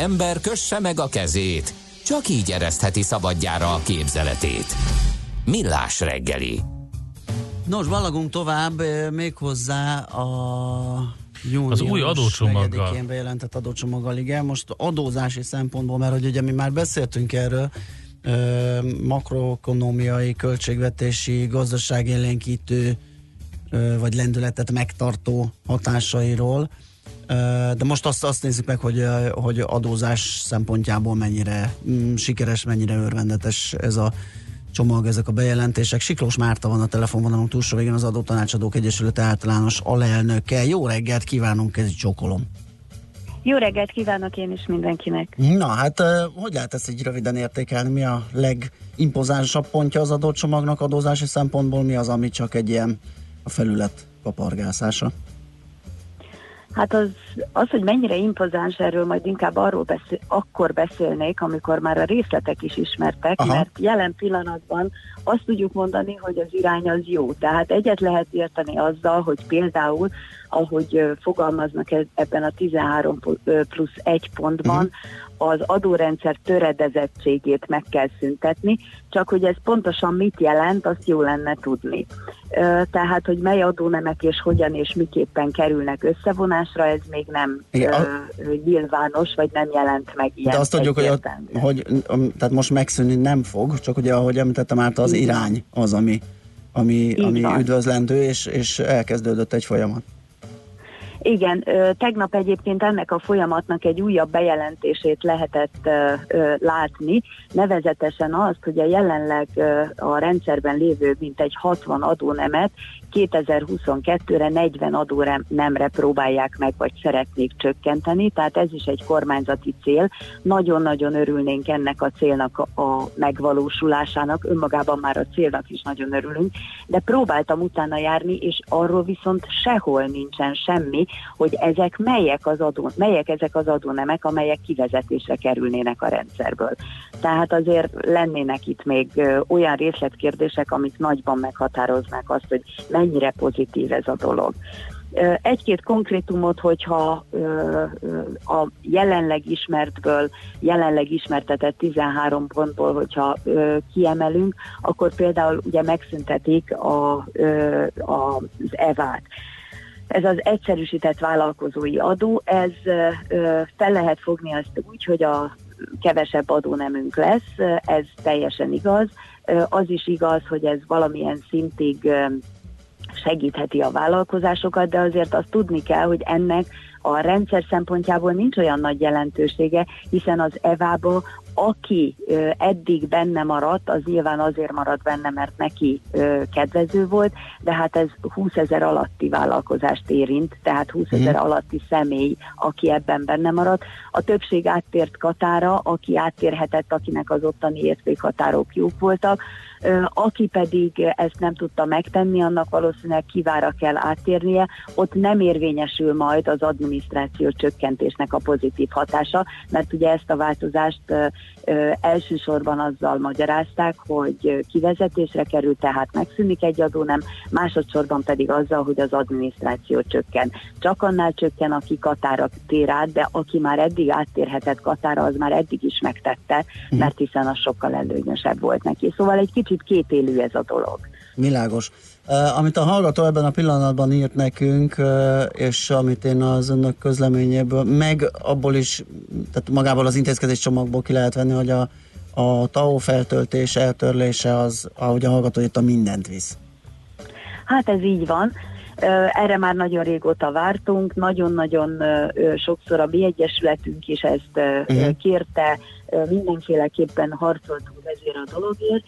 Ember kösse meg a kezét, csak így eresztheti szabadjára a képzeletét. Millás reggeli. Nos, ballagunk tovább, méghozzá a június Az új adócsomaggal. 4-én bejelentett adócsomaggal, igen. Most adózási szempontból, mert hogy ugye mi már beszéltünk erről, ö, makroekonomiai, költségvetési, gazdaságélénkítő vagy lendületet megtartó hatásairól, Ö, De most azt, azt nézzük meg, hogy, hogy adózás szempontjából mennyire mm, sikeres, mennyire örvendetes ez a csomag, ezek a bejelentések. Siklós Márta van a telefonvonalunk túlsó végén az Adó Tanácsadók Egyesület általános alelnöke. Jó reggelt kívánunk, ez egy csókolom. Jó reggelt kívánok én is mindenkinek. Na hát, hogy lehet ezt így röviden értékelni? Mi a legimpozánsabb pontja az adott csomagnak adózási szempontból? Mi az, ami csak egy ilyen a felület kapargászása? Hát az, az, hogy mennyire impozáns, erről majd inkább arról beszél, akkor beszélnék, amikor már a részletek is ismertek, Aha. mert jelen pillanatban azt tudjuk mondani, hogy az irány az jó. Tehát egyet lehet érteni azzal, hogy például, ahogy fogalmaznak e- ebben a 13 pu- ö, plusz 1 pontban, az adórendszer töredezettségét meg kell szüntetni, csak hogy ez pontosan mit jelent, azt jó lenne tudni. Tehát, hogy mely adónemek és hogyan és miképpen kerülnek összevonásra, ez még nem Igen, a- nyilvános, vagy nem jelent meg ilyen. De azt tudjuk, hogy, a, hogy um, tehát most megszűnni nem fog, csak ugye, ahogy említettem át, az Így van. irány az, ami, ami, Így ami van. üdvözlendő, és, és elkezdődött egy folyamat. Igen, tegnap egyébként ennek a folyamatnak egy újabb bejelentését lehetett látni, nevezetesen azt, hogy a jelenleg a rendszerben lévő mintegy 60 adónemet 2022-re 40 adónemre próbálják meg, vagy szeretnék csökkenteni, tehát ez is egy kormányzati cél. Nagyon-nagyon örülnénk ennek a célnak a, megvalósulásának, önmagában már a célnak is nagyon örülünk, de próbáltam utána járni, és arról viszont sehol nincsen semmi, hogy ezek melyek, az adó, melyek ezek az adónemek, amelyek kivezetésre kerülnének a rendszerből. Tehát azért lennének itt még olyan részletkérdések, amik nagyban meghatároznák azt, hogy mennyire pozitív ez a dolog. Egy-két konkrétumot, hogyha a jelenleg ismertből, jelenleg ismertetett 13 pontból, hogyha kiemelünk, akkor például ugye megszüntetik a, az EVÁT. Ez az egyszerűsített vállalkozói adó, ez fel lehet fogni azt úgy, hogy a kevesebb adónemünk lesz, ez teljesen igaz. Az is igaz, hogy ez valamilyen szintig segítheti a vállalkozásokat, de azért azt tudni kell, hogy ennek a rendszer szempontjából nincs olyan nagy jelentősége, hiszen az EVA-ba aki eddig benne maradt, az nyilván azért maradt benne, mert neki kedvező volt, de hát ez 20 ezer alatti vállalkozást érint, tehát 20 ezer Mhm. alatti személy, aki ebben benne maradt. A többség áttért Katára, aki áttérhetett, akinek az ottani értékhatárok jók voltak, aki pedig ezt nem tudta megtenni, annak valószínűleg kivára kell áttérnie, ott nem érvényesül majd az adminisztráció csökkentésnek a pozitív hatása, mert ugye ezt a változást elsősorban azzal magyarázták, hogy kivezetésre kerül, tehát megszűnik egy adónem, másodszorban pedig azzal, hogy az adminisztráció csökken. Csak annál csökken, aki Katára tér át, de aki már eddig áttérhetett Katára, az már eddig is megtette, mert hiszen az sokkal előnyösebb volt neki. Szóval egy kicsit kétélű ez a dolog. Világos. Amit a hallgató ebben a pillanatban írt nekünk, és amit én az önök közleményéből, meg abból is, tehát magából az intézkedés csomagból ki lehet venni, hogy a, a TAO feltöltés, eltörlése az, ahogy a hallgató írta, mindent visz. Hát ez így van. Erre már nagyon régóta vártunk, nagyon-nagyon sokszor a mi egyesületünk is ezt Mhm. kérte, mindenféleképpen harcoltunk ezért a dologért.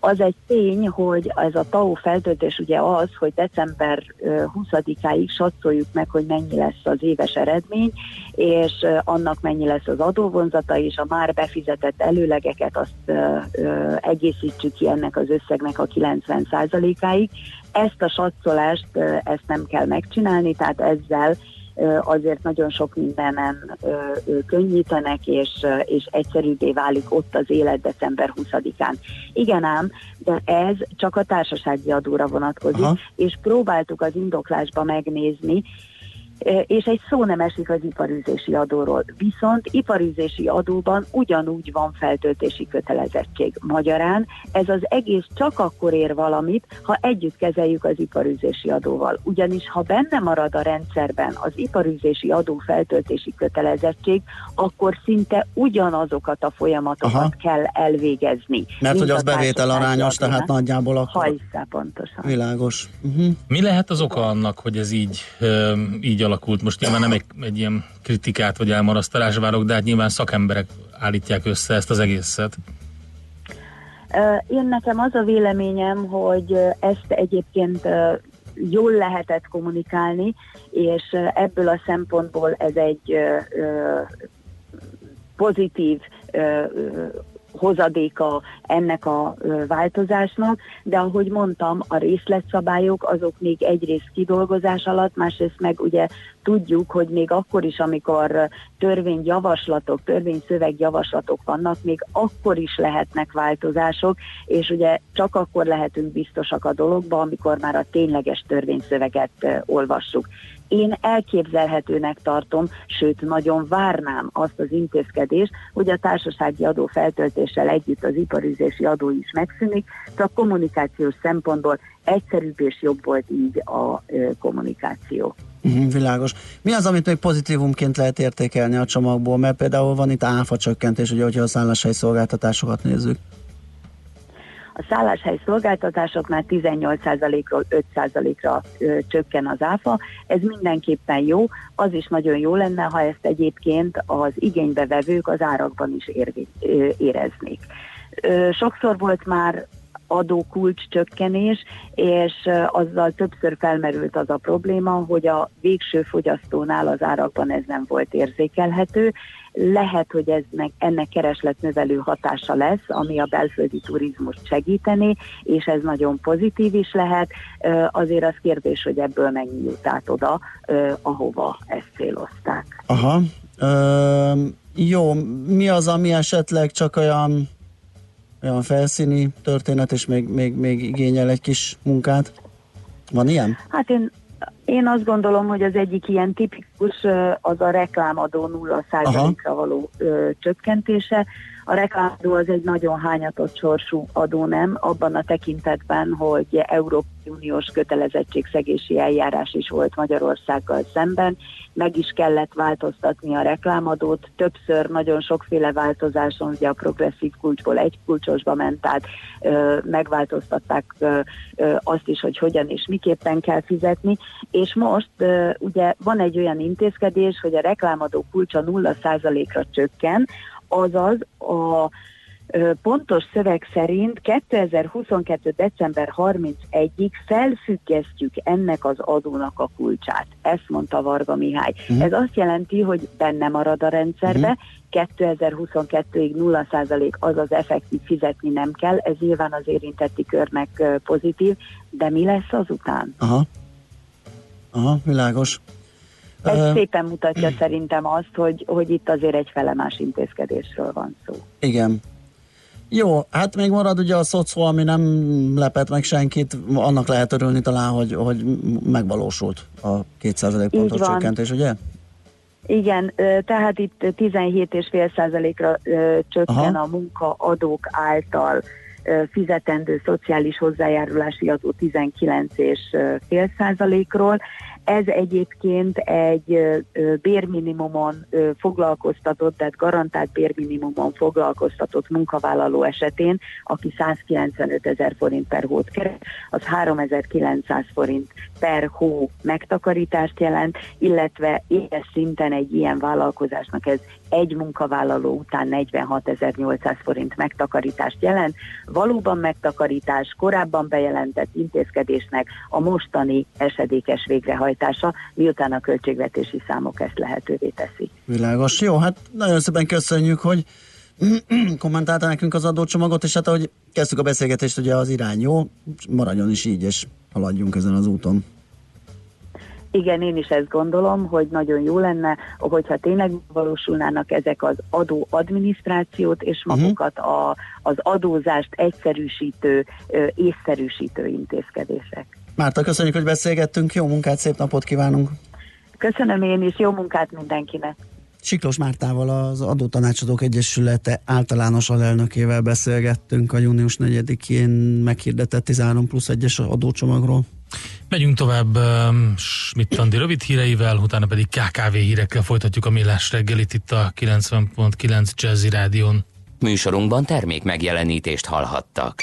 Az egy tény, hogy ez a TAO feltöltés ugye az, hogy december ö, 20-áig satszoljuk meg, hogy mennyi lesz az éves eredmény, és annak mennyi lesz az adóvonzata, és a már befizetett előlegeket azt egészítsük ki ennek az összegnek a 90%-áig. Ezt a satszolást, ezt nem kell megcsinálni, tehát ezzel azért nagyon sok ö, könnyítenek, és, és egyszerűbbé válik ott az élet december 20-án. Igen ám, de ez csak a társasági adóra vonatkozik, Aha. és próbáltuk az indoklásba megnézni, és egy szó nem esik az iparűzési adóról. Viszont iparűzési adóban ugyanúgy van feltöltési kötelezettség. Magyarán ez az egész csak akkor ér valamit, ha együtt kezeljük az iparűzési adóval. Ugyanis ha benne marad a rendszerben az iparűzési adó feltöltési kötelezettség, akkor szinte ugyanazokat a folyamatokat Aha. kell elvégezni. Mert hogy az a bevétel társasági arányos, tehát nagyjából akkor Hajszá, pontosan. világos. Uh-huh. Mi lehet az oka annak, hogy ez így, így alakult? Most nyilván nem egy, egy ilyen kritikát vagy elmarasztalás várok, de hát nyilván szakemberek állítják össze ezt az egészet. Én nekem az a véleményem, hogy ezt egyébként jól lehetett kommunikálni, és ebből a szempontból ez egy pozitív hozadéka ennek a változásnak, de ahogy mondtam, a részletszabályok azok még egyrészt kidolgozás alatt, másrészt meg ugye tudjuk, hogy még akkor is, amikor törvényjavaslatok, törvényszövegjavaslatok vannak, még akkor is lehetnek változások, és ugye csak akkor lehetünk biztosak a dologba, amikor már a tényleges törvényszöveget olvassuk. Én elképzelhetőnek tartom, sőt nagyon várnám azt az intézkedést, hogy a társasági adó feltöltéssel együtt az iparüzési adó is megszűnik, csak kommunikációs szempontból egyszerűbb és jobb volt így a kommunikáció. Mhm, Világos. Mi az, amit még pozitívumként lehet értékelni a csomagból? Mert például van itt áfa csökkentés, ugye, hogyha a szálláshelyi szolgáltatásokat nézzük. A szálláshely szolgáltatásoknál 18%-ról 5%-ra ö, csökken az áfa. Ez mindenképpen jó. Az is nagyon jó lenne, ha ezt egyébként az igénybevevők az árakban is érvi, ö, éreznék. Ö, sokszor volt már adókulcs csökkenés, és azzal többször felmerült az a probléma, hogy a végső fogyasztónál az árakban ez nem volt érzékelhető. Lehet, hogy ez meg, ennek keresletnövelő hatása lesz, ami a belföldi turizmust segíteni, és ez nagyon pozitív is lehet. Azért az kérdés, hogy ebből mennyi jut át oda, ahova ezt célozták. Aha. Ö, jó, mi az, ami esetleg csak olyan, olyan felszíni történet, és még, még, még igényel egy kis munkát? Van ilyen? Hát én, én azt gondolom, hogy az egyik ilyen tipikus az a reklámadó 0%-ra való ö, csökkentése. A reklámadó az egy nagyon hányatott sorsú adó nem, abban a tekintetben, hogy Európai Uniós kötelezettségszegési eljárás is volt Magyarországgal szemben, meg is kellett változtatni a reklámadót, többször nagyon sokféle változáson, ugye a progresszív kulcsból egy kulcsosba ment át, megváltoztatták azt is, hogy hogyan és miképpen kell fizetni, és most ugye van egy olyan intézkedés, hogy a reklámadó kulcsa 0%-ra csökken, azaz a pontos szöveg szerint 2022. december 31-ig felfüggesztjük ennek az adónak a kulcsát. Ezt mondta Varga Mihály. Mhm. Ez azt jelenti, hogy benne marad a rendszerbe, 2022-ig 0% azaz effektív fizetni nem kell, ez nyilván az érintetti körnek pozitív, de mi lesz azután? Aha. Aha, világos. Ez Ö, szépen mutatja szerintem azt, hogy, hogy itt azért egy felemás intézkedésről van szó. Igen. Jó, hát még marad ugye a szocó, ami nem lepett meg senkit, annak lehet örülni talán, hogy, hogy megvalósult a 200 pontos csökkentés, ugye? Igen, tehát itt 17,5%-ra ö, csökken Aha. a munkaadók által fizetendő szociális hozzájárulási adó 19,5 százalékról. Ez egyébként egy bérminimumon foglalkoztatott, tehát garantált bérminimumon foglalkoztatott munkavállaló esetén, aki 195 ezer forint per hót keres, az 3900 forint per hó megtakarítást jelent, illetve éves szinten egy ilyen vállalkozásnak ez egy munkavállaló után 46.800 forint megtakarítást jelent. Valóban megtakarítás korábban bejelentett intézkedésnek a mostani esedékes végrehajtása, miután a költségvetési számok ezt lehetővé teszik. Világos. Jó, hát nagyon szépen köszönjük, hogy (clears throat) kommentálta nekünk az adócsomagot, és hát ahogy kezdtük a beszélgetést, ugye az irány jó, maradjon is így, és haladjunk ezen az úton. Igen, én is ezt gondolom, hogy nagyon jó lenne, hogyha tényleg valósulnának ezek az adó adminisztrációt és magukat a, az adózást egyszerűsítő, észszerűsítő intézkedések. Márta, köszönjük, hogy beszélgettünk, jó munkát, szép napot kívánunk! Köszönöm én is, jó munkát mindenkinek! Siklós Mártával az Adótanácsadók Egyesülete általános alelnökével beszélgettünk a június 4-én meghirdetett 13 plusz 1-es adócsomagról. Megyünk tovább um, Schmidt Andi rövid híreivel, utána pedig KKV hírekkel folytatjuk a millás reggelit itt a 90.9 Jazzy Rádion. Műsorunkban termék megjelenítést hallhattak.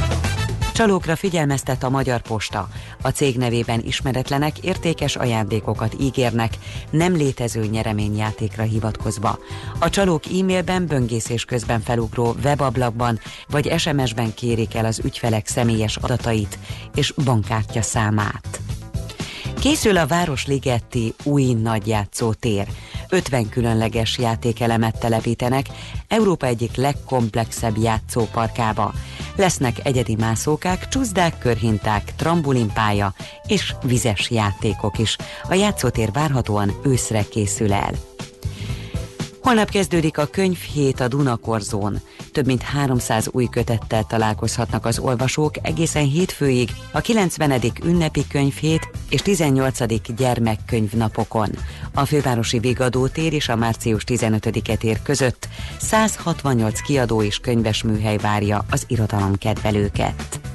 Csalókra figyelmeztet a Magyar Posta. A cég nevében ismeretlenek értékes ajándékokat ígérnek, nem létező nyereményjátékra hivatkozva. A csalók e-mailben, böngészés közben felugró webablakban vagy SMS-ben kérik el az ügyfelek személyes adatait és bankkártya számát. Készül a Városligeti új nagyjátszótér. 50 különleges játékelemet telepítenek Európa egyik legkomplexebb játszóparkába. Lesznek egyedi mászókák, csúszdák, körhinták, trambulinpálya és vizes játékok is. A játszótér várhatóan őszre készül el. Holnap kezdődik a könyvhét a Dunakorzón. Több mint 300 új kötettel találkozhatnak az olvasók egészen hétfőig a 90. ünnepi könyvhét és 18. gyermekkönyvnapokon. A fővárosi Vigadótér és a március 15-e tér között 168 kiadó és könyves műhely várja az irodalom kedvelőket.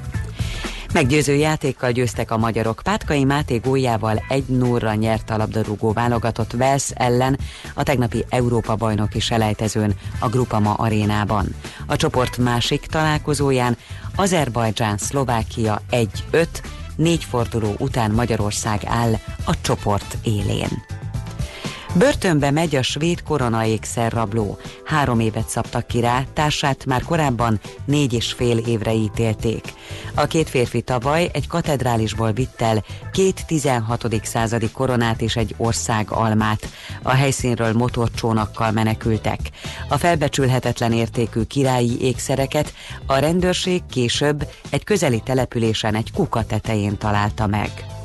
Meggyőző játékkal győztek a magyarok. Pátkai Máté góljával egy 0 nyert a labdarúgó válogatott Vels ellen a tegnapi Európa-bajnoki selejtezőn a Grupama arénában. A csoport másik találkozóján Azerbajdzsán-Szlovákia 1-5, négy forduló után Magyarország áll a csoport élén. Börtönbe megy a svéd koronaékszer rabló. Három évet szabtak ki rá, társát már korábban négy és fél évre ítélték. A két férfi tavaly egy katedrálisból vitt el két 16. századi koronát és egy ország almát. A helyszínről motorcsónakkal menekültek. A felbecsülhetetlen értékű királyi ékszereket a rendőrség később egy közeli településen egy kuka tetején találta meg.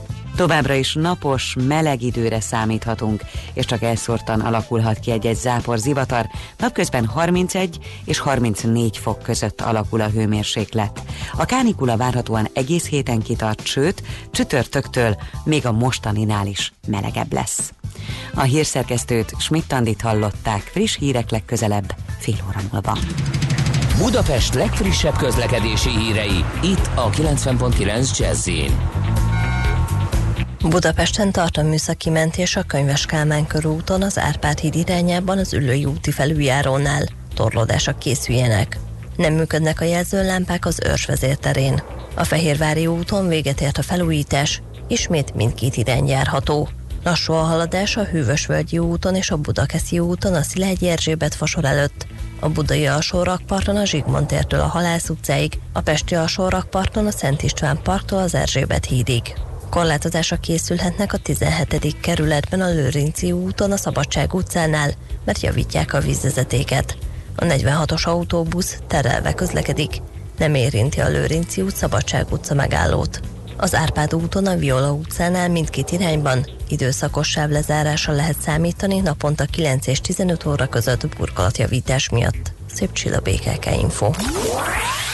Továbbra is napos, meleg időre számíthatunk, és csak elszórtan alakulhat ki egy-egy zápor zivatar. Napközben 31 és 34 fok között alakul a hőmérséklet. A kánikula várhatóan egész héten kitart, sőt, csütörtöktől még a mostaninál is melegebb lesz. A hírszerkesztőt Schmidt-Tandit hallották, friss hírek legközelebb, fél óra múlva. Budapest legfrissebb közlekedési hírei, itt a 90.9 Jazzin. Budapesten tart a műszaki mentés a Könyves Kálmán körúton az Árpád híd irányában az Üllői úti felüljárónál. Torlódások készüljenek. Nem működnek a jelzőlámpák az őrs vezérterén. A Fehérvári úton véget ért a felújítás, ismét mindkét irány járható. Lassú a haladás a Hűvösvölgyi úton és a Budakeszi úton a Szilágyi Erzsébet fasor előtt, a Budai alsórakparton a Zsigmond tértől a Halász utcáig, a Pesti alsórakparton a Szent István parktól az Erzsébet hídig. Korlátozásra készülhetnek a 17. kerületben a Lőrinci úton a Szabadság utcánál, mert javítják a vízvezetéket. A 46-os autóbusz terelve közlekedik, nem érinti a Lőrinci út Szabadság utca megállót. Az Árpád úton a Viola utcánál mindkét irányban időszakos sávlezárásra lehet számítani naponta 9 és 15 óra között burkolatjavítás miatt. Szép csilla BKK Info.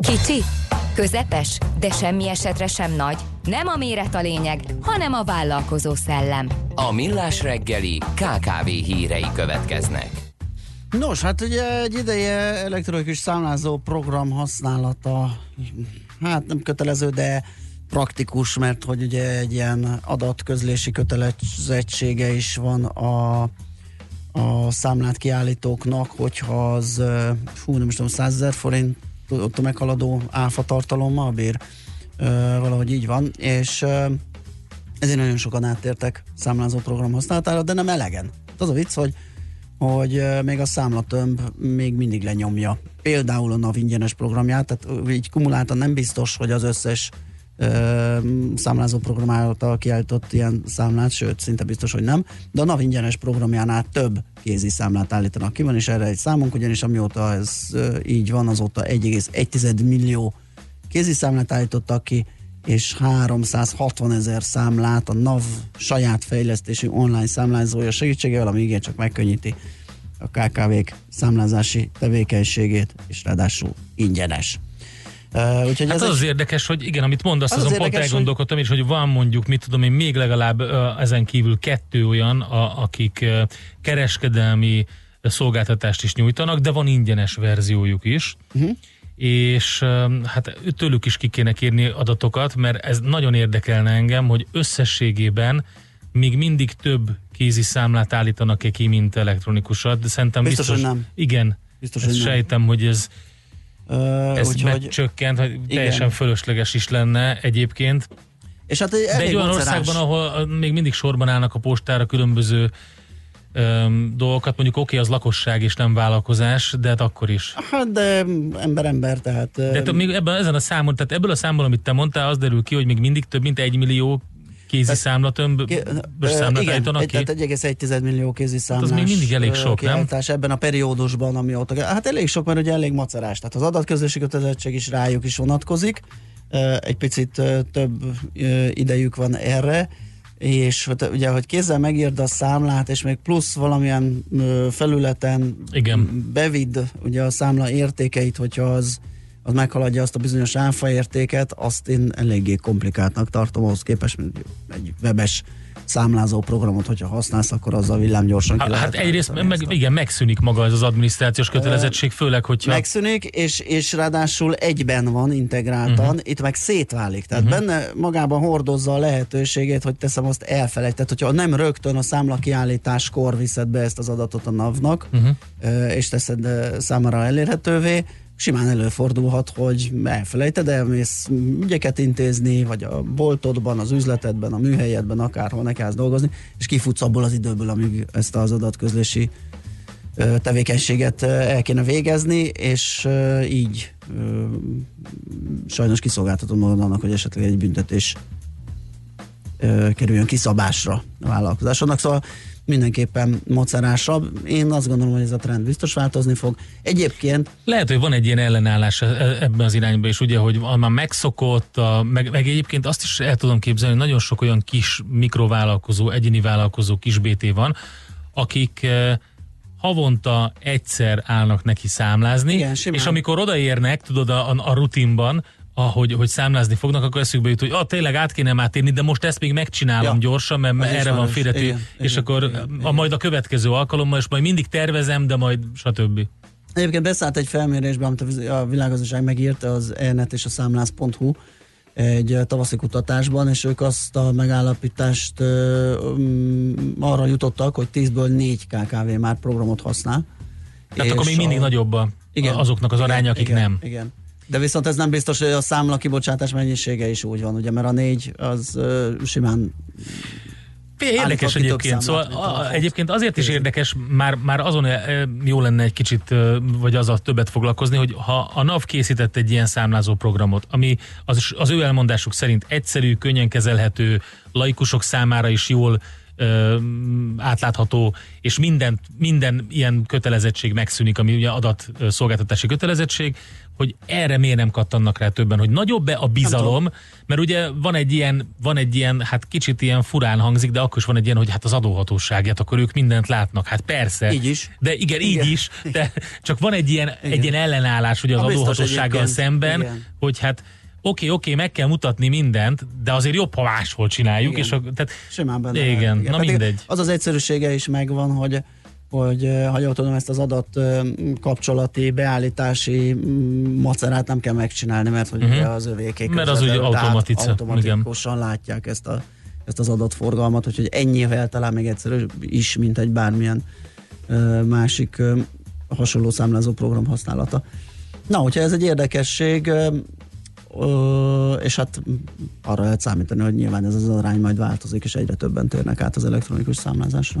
Kicsi, közepes, de semmi esetre sem nagy. Nem a méret a lényeg, hanem a vállalkozó szellem. A Millás reggeli KKV hírei következnek. Nos, hát ugye egy ideje elektronikus számlázó program használata, hát nem kötelező, de praktikus, mert hogy ugye egy ilyen adatközlési kötelezettsége is van a a számlát kiállítóknak, hogyha az, fú, nem is tudom, 100 ezer forint ott meghaladó áfa tartalommal bír, valahogy így van, és ezért nagyon sokan áttértek számlázó program használatára, de nem elegen. Az a vicc, hogy hogy még a számlatömb még mindig lenyomja. Például a NAV ingyenes programját, tehát így kumuláltan nem biztos, hogy az összes számlázó program által kiállított ilyen számlát, sőt, szinte biztos, hogy nem, de a NAV ingyenes programjánál több kézi számlát állítanak ki, van és erre egy számunk, ugyanis amióta ez ö, így van, azóta 1,1 millió kézi számlát állítottak ki, és 360 ezer számlát a NAV saját fejlesztésű online számlázója segítségével, ami igen csak megkönnyíti a KKV-k számlázási tevékenységét, és ráadásul ingyenes. Uh, úgyhogy Hát ez az, egy- az érdekes, hogy igen, amit mondasz, Az az azon pont érdekes, hogy- elgondolkodtam is, hogy van mondjuk, mit tudom én, még legalább ö, ezen kívül kettő olyan, a, akik ö, kereskedelmi szolgáltatást is nyújtanak, de van ingyenes verziójuk is. Uh-huh. és hát tőlük is ki kéne kérni adatokat, mert ez nagyon érdekelne engem, hogy összességében még mindig több kézi számlát állítanak-e ki, mint elektronikusat, de szerintem Biztos, biztos, hogy nem. Igen, Biztos, ezt hogy nem. sejtem, hogy ez, Uh, ez úgyhogy- megcsökkent, hogy teljesen fölösleges is lenne egyébként. És hát De egy olyan macerás. országban, ahol még mindig sorban állnak a postára különböző öm, dolgokat, mondjuk oké, az lakosság és nem vállalkozás, de hát akkor is. Hát de ember ember, tehát... De hát még ebben, ezen a számon, tehát ebből a számból, amit te mondtál, az derül ki, hogy még mindig több mint egy millió kézi számlatömb, számlát igen, állítanak egy, ki. tehát 1,1 millió kézi Hát számlás az még mindig elég sok, nem? ebben a periódusban, ami ott... Hát elég sok, mert ugye elég macerás. Tehát az adatközlési kötelezettség is rájuk is vonatkozik. Egy picit több idejük van erre, és hát ugye, hogy kézzel megírd a számlát, és még plusz valamilyen felületen Igen. bevidd ugye a számla értékeit, hogyha az az meghaladja azt a bizonyos áfa értéket, azt én eléggé komplikáltnak tartom ahhoz képest, mint egy webes számlázó programot, hogyha használsz, akkor azzal villámgyorsan ki Hát, lehet hát egyrészt meg, a- igen, megszűnik maga ez az adminisztrációs kötelezettség, főleg, hogyha... Megszűnik, és, és ráadásul egyben van integráltan, uh-huh. itt meg szétválik. Tehát uh-huh. benne magában hordozza a lehetőségét, hogy teszem azt elfelejtett. Hogyha nem rögtön a számla kiállításkor viszed be ezt az adatot a NAV-nak, uh-huh. és teszed számára elérhetővé, simán előfordulhat, hogy elfelejted, elmész ügyeket intézni, vagy a boltodban, az üzletedben, a műhelyedben, akárhol ne kellsz dolgozni, és kifutsz abból az időből, amíg ezt az adatközlési tevékenységet el kéne végezni, és így sajnos kiszolgáltatod magad annak, hogy esetleg egy büntetés kerüljön kiszabásra a vállalkozásodnak. Szóval mindenképpen macerásabb. Én azt gondolom, hogy ez a trend biztos változni fog. Egyébként Lehet, hogy van egy ilyen ellenállás e- e- ebben az irányban is, ugye, hogy már megszokott, a, meg, meg egyébként azt is el tudom képzelni, hogy nagyon sok olyan kis mikrovállalkozó, egyéni vállalkozó kis BT van, akik eh, havonta egyszer állnak neki számlázni, Igen, simán. és amikor odaérnek, tudod, a, a rutinban, ahogy hogy számlázni fognak, akkor eszükbe jut, hogy ah, tényleg át kéne már térni, de most ezt még megcsinálom Ja. gyorsan, mert Az erre van félretű, Igen, és igen, akkor igen, a, majd a következő alkalommal, és majd mindig tervezem, de majd stb. Egyébként beszállt egy felmérésbe, amit a a világgazdaság megírt, az ENET és a számlász.hu egy tavaszi kutatásban, és ők azt a megállapítást ö, um, arra jutottak, hogy 10-ből 4 KKV már programot használ. Tehát akkor még mindig nagyobb a, azoknak az aránya, akik igen, nem. Igen. De viszont ez nem biztos, hogy a számla kibocsátás mennyisége is úgy van, ugye, mert a négy az ö, simán Érdekes egyébként, szóval a egyébként azért is érdekes, már, már azon jó lenne egy kicsit, vagy azzal többet foglalkozni, hogy ha a NAV készített egy ilyen számlázó programot, ami az, az ő elmondásuk szerint egyszerű, könnyen kezelhető, laikusok számára is jól ö, átlátható, és minden, minden ilyen kötelezettség megszűnik, ami ugye adatszolgáltatási kötelezettség, hogy erre miért nem kattannak rá többen, hogy nagyobb-e a bizalom, mert ugye van egy ilyen, van egy ilyen, hát kicsit ilyen furán hangzik, de akkor is van egy ilyen, hogy hát az adóhatóságát, akkor ők mindent látnak. Hát persze. Így is. De igen, Igen. így is, de csak van egy ilyen, egy ilyen ellenállás ugye az A biztos adóhatósággal szemben, Igen. hogy hát oké, oké, meg kell mutatni mindent, de azért jobb, ha máshol csináljuk, Igen. és a, tehát, Simán benne igen, lehet, na Pedig mindegy. Az az egyszerűsége is megvan, hogy hogy ha jól tudom, ezt az adat kapcsolati, beállítási macerát nem kell megcsinálni, mert hogy ugye az övéké Mert az ugye tehát automatice, automatikusan látják ezt, a, ezt az adatforgalmat, úgyhogy ennyivel talán még egyszerűbb is, mint egy bármilyen másik hasonló számlázó program használata. Na, hogyha ez egy érdekesség, és hát arra lehet számítani, hogy nyilván ez az arány majd változik, és egyre többen térnek át az elektronikus számlázásra.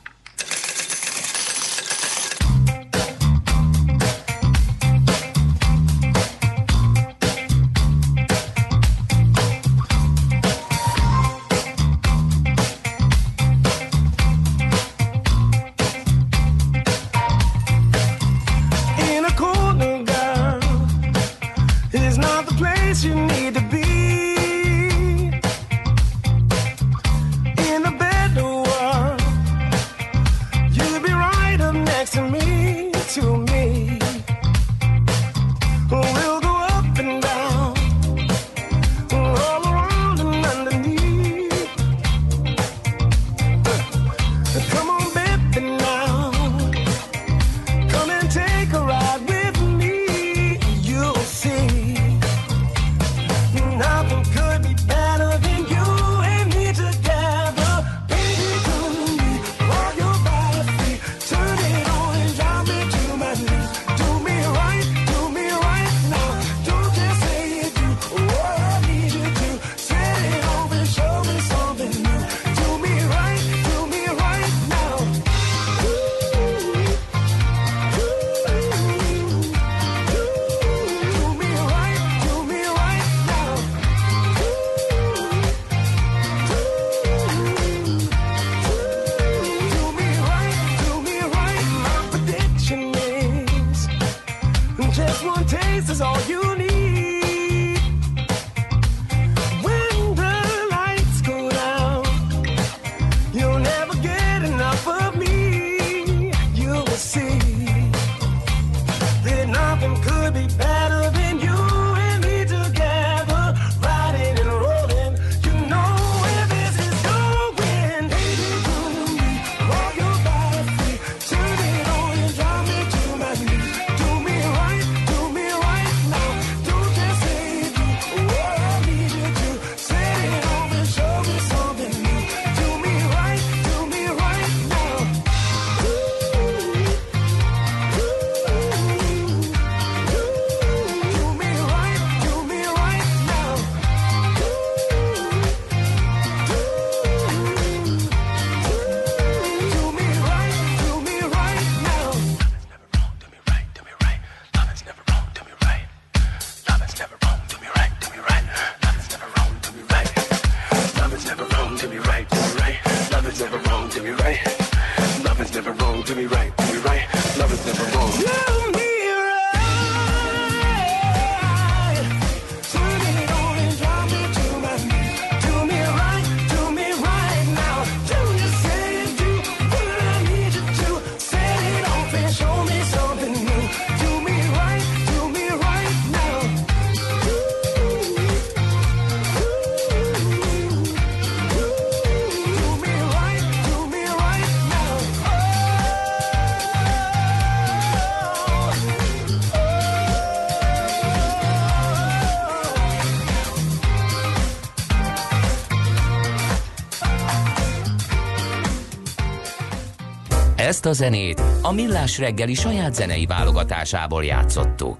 Ezt a zenét a Millás reggeli saját zenei válogatásából játszottuk.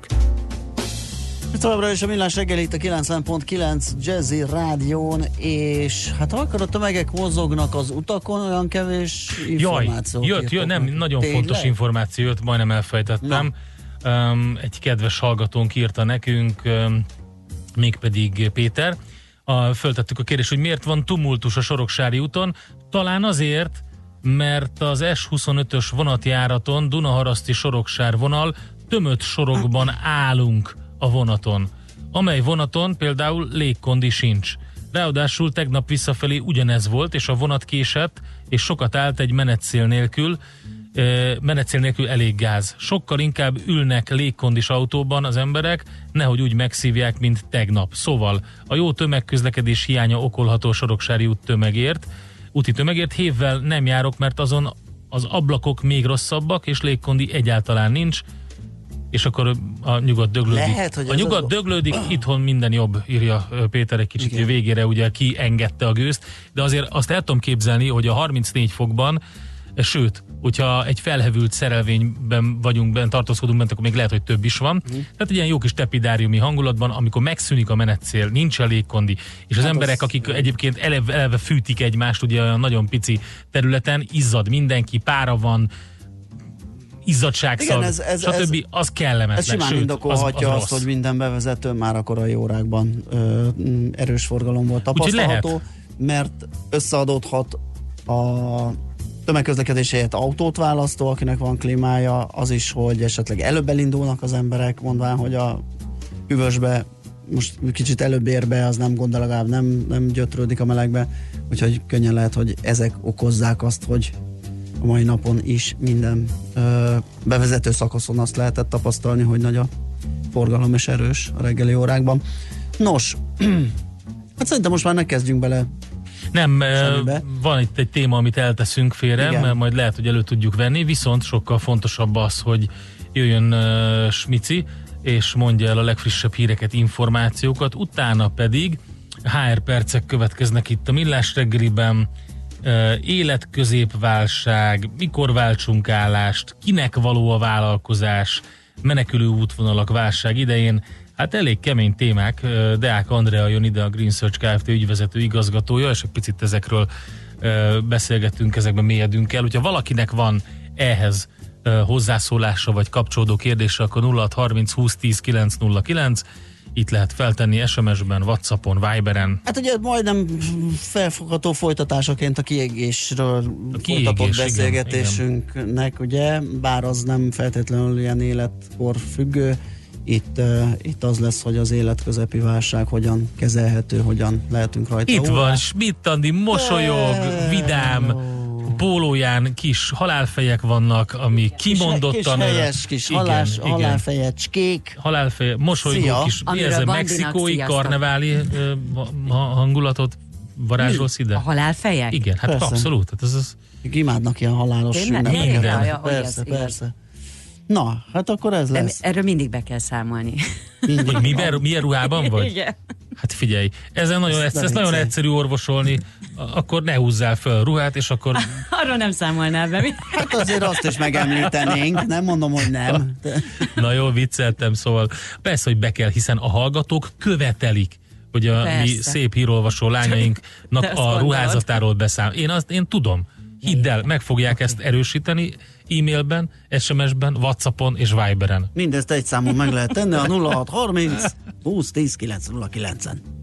Továbbra is a Millás reggel itt a 90.9 Jazzy Rádión, és hát ha akarod, tömegek mozognak az utakon, olyan kevés Jaj, információt jött, jött, nem, nagyon Tényleg? fontos információ jött, majdnem elfejtettem. Um, egy kedves hallgatónk írta nekünk, um, mégpedig Péter. a, föltettük a kérdést, hogy miért van tumultus a Soroksári úton. Talán azért, mert az S25-ös vonatjáraton Dunaharaszti Soroksár vonal tömött sorokban állunk a vonaton, amely vonaton például légkondi sincs. Ráadásul tegnap visszafelé ugyanez volt, és a vonat késett, és sokat állt egy menetszél nélkül, menetszél nélkül elég gáz. Sokkal inkább ülnek légkondis autóban az emberek, nehogy úgy megszívják, mint tegnap. Szóval a jó tömegközlekedés hiánya okolható Soroksári út tömegért, úti tömegért hévvel nem járok, mert azon az ablakok még rosszabbak, és légkondi egyáltalán nincs, és akkor a nyugat döglődik. Lehet, hogy a nyugat az- döglődik, itthon minden jobb, írja Péter egy kicsit Igen. végére, ugye kiengedte a gőzt, de azért azt el tudom képzelni, hogy a 34 fokban Sőt, hogyha egy felhevült szerelvényben vagyunk, bent tartózkodunk bent, akkor még lehet, hogy több is van. Mhm. Tehát egy ilyen jó kis tepidáriumi hangulatban, amikor megszűnik a menetcél, nincs elég kondi, és az Hát emberek, az- akik egyébként eleve, eleve fűtik egymást, ugye olyan nagyon pici területen, izzad mindenki, pára van, izzadságszag, Igen, ez- ez- stb. ez- az kellemetlen. Ez simán sőt, indokolhatja az, az azt, rossz. hogy minden bevezető már a korai órákban ö, erős forgalom volt tapasztalható, mert összeadódhat a tömegközlekedés helyett autót választó, akinek van klímája, az is, hogy esetleg előbb elindulnak az emberek, mondván, hogy a hűvösbe most kicsit előbb ér be, az nem gond, legalább nem, nem gyötrődik a melegbe, úgyhogy könnyen lehet, hogy ezek okozzák azt, hogy a mai napon is minden ö, bevezető szakaszon azt lehetett tapasztalni, hogy nagy a forgalom és erős a reggeli órákban. Nos, (clears throat) hát szerintem most már ne kezdjünk bele. Nem, Semmibe. van itt egy téma, amit elteszünk félre, Igen. mert majd lehet, hogy elő tudjuk venni, viszont sokkal fontosabb az, hogy jöjjön uh, Smici, és mondja el a legfrissebb híreket, információkat, utána pedig HR percek következnek itt a Millás reggeliben, uh, életközépválság, mikor váltsunk állást, kinek való a vállalkozás, menekülő útvonalak válság idején, Hát elég kemény témák. Deák Andrea jön ide, a Green Search Kft. ügyvezető igazgatója, és egy picit ezekről ö, beszélgettünk, ezekben mélyedünk el. Hogyha valakinek van ehhez hozzászólása vagy kapcsolódó kérdése, akkor 0630 20 10 909 itt lehet feltenni SMS-ben, Whatsappon, Viberen. Hát ugye majdnem felfogható folytatásaként a kiégésről a kiégés, folytatott igen, beszélgetésünknek, ugye, bár az nem feltétlenül ilyen életkor függő, itt, uh, itt az lesz, hogy az életközepi válság hogyan kezelhető, hogyan lehetünk rajta. Itt Ó, van Schmidt Andi, mosolyog, vidám, pólóján kis halálfejek vannak, ami kimondottan... kis helyes, kis Igen, halás, igen. halálfejecskék. halálfeje, mosolygó Szia. kis, mi ez a mexikói sziasztok. karneváli ö, ha- hangulatot varázsolsz ide? A halálfejek? Igen, hát Persze. abszolút. Hát ez az, Imádnak ilyen halálos ünnepeket. Persze, igaz. persze. Na, hát akkor ez De lesz. erről mindig be kell számolni. hogy miben, milyen ruhában vagy? Igen. Hát figyelj, ezen nagyon, Ezt ezt, nagyon egyszerű orvosolni, akkor ne húzzál föl a ruhát, és akkor (laughs) Arról nem számolnál be. Mi? Hát azért azt is megemlítenénk, nem mondom, hogy nem. De- Na jó, vicceltem, szóval persze, hogy be kell, hiszen a hallgatók követelik, hogy a mi Persze. szép hírolvasó lányainknak a ruházatáról beszáll. Én azt én tudom. Hidd el, meg fogják ezt erősíteni e-mailben, SMS-ben, Whatsappon és Viberen. Mindezt egy számon meg lehet tenni a 0630 20 10 909-en.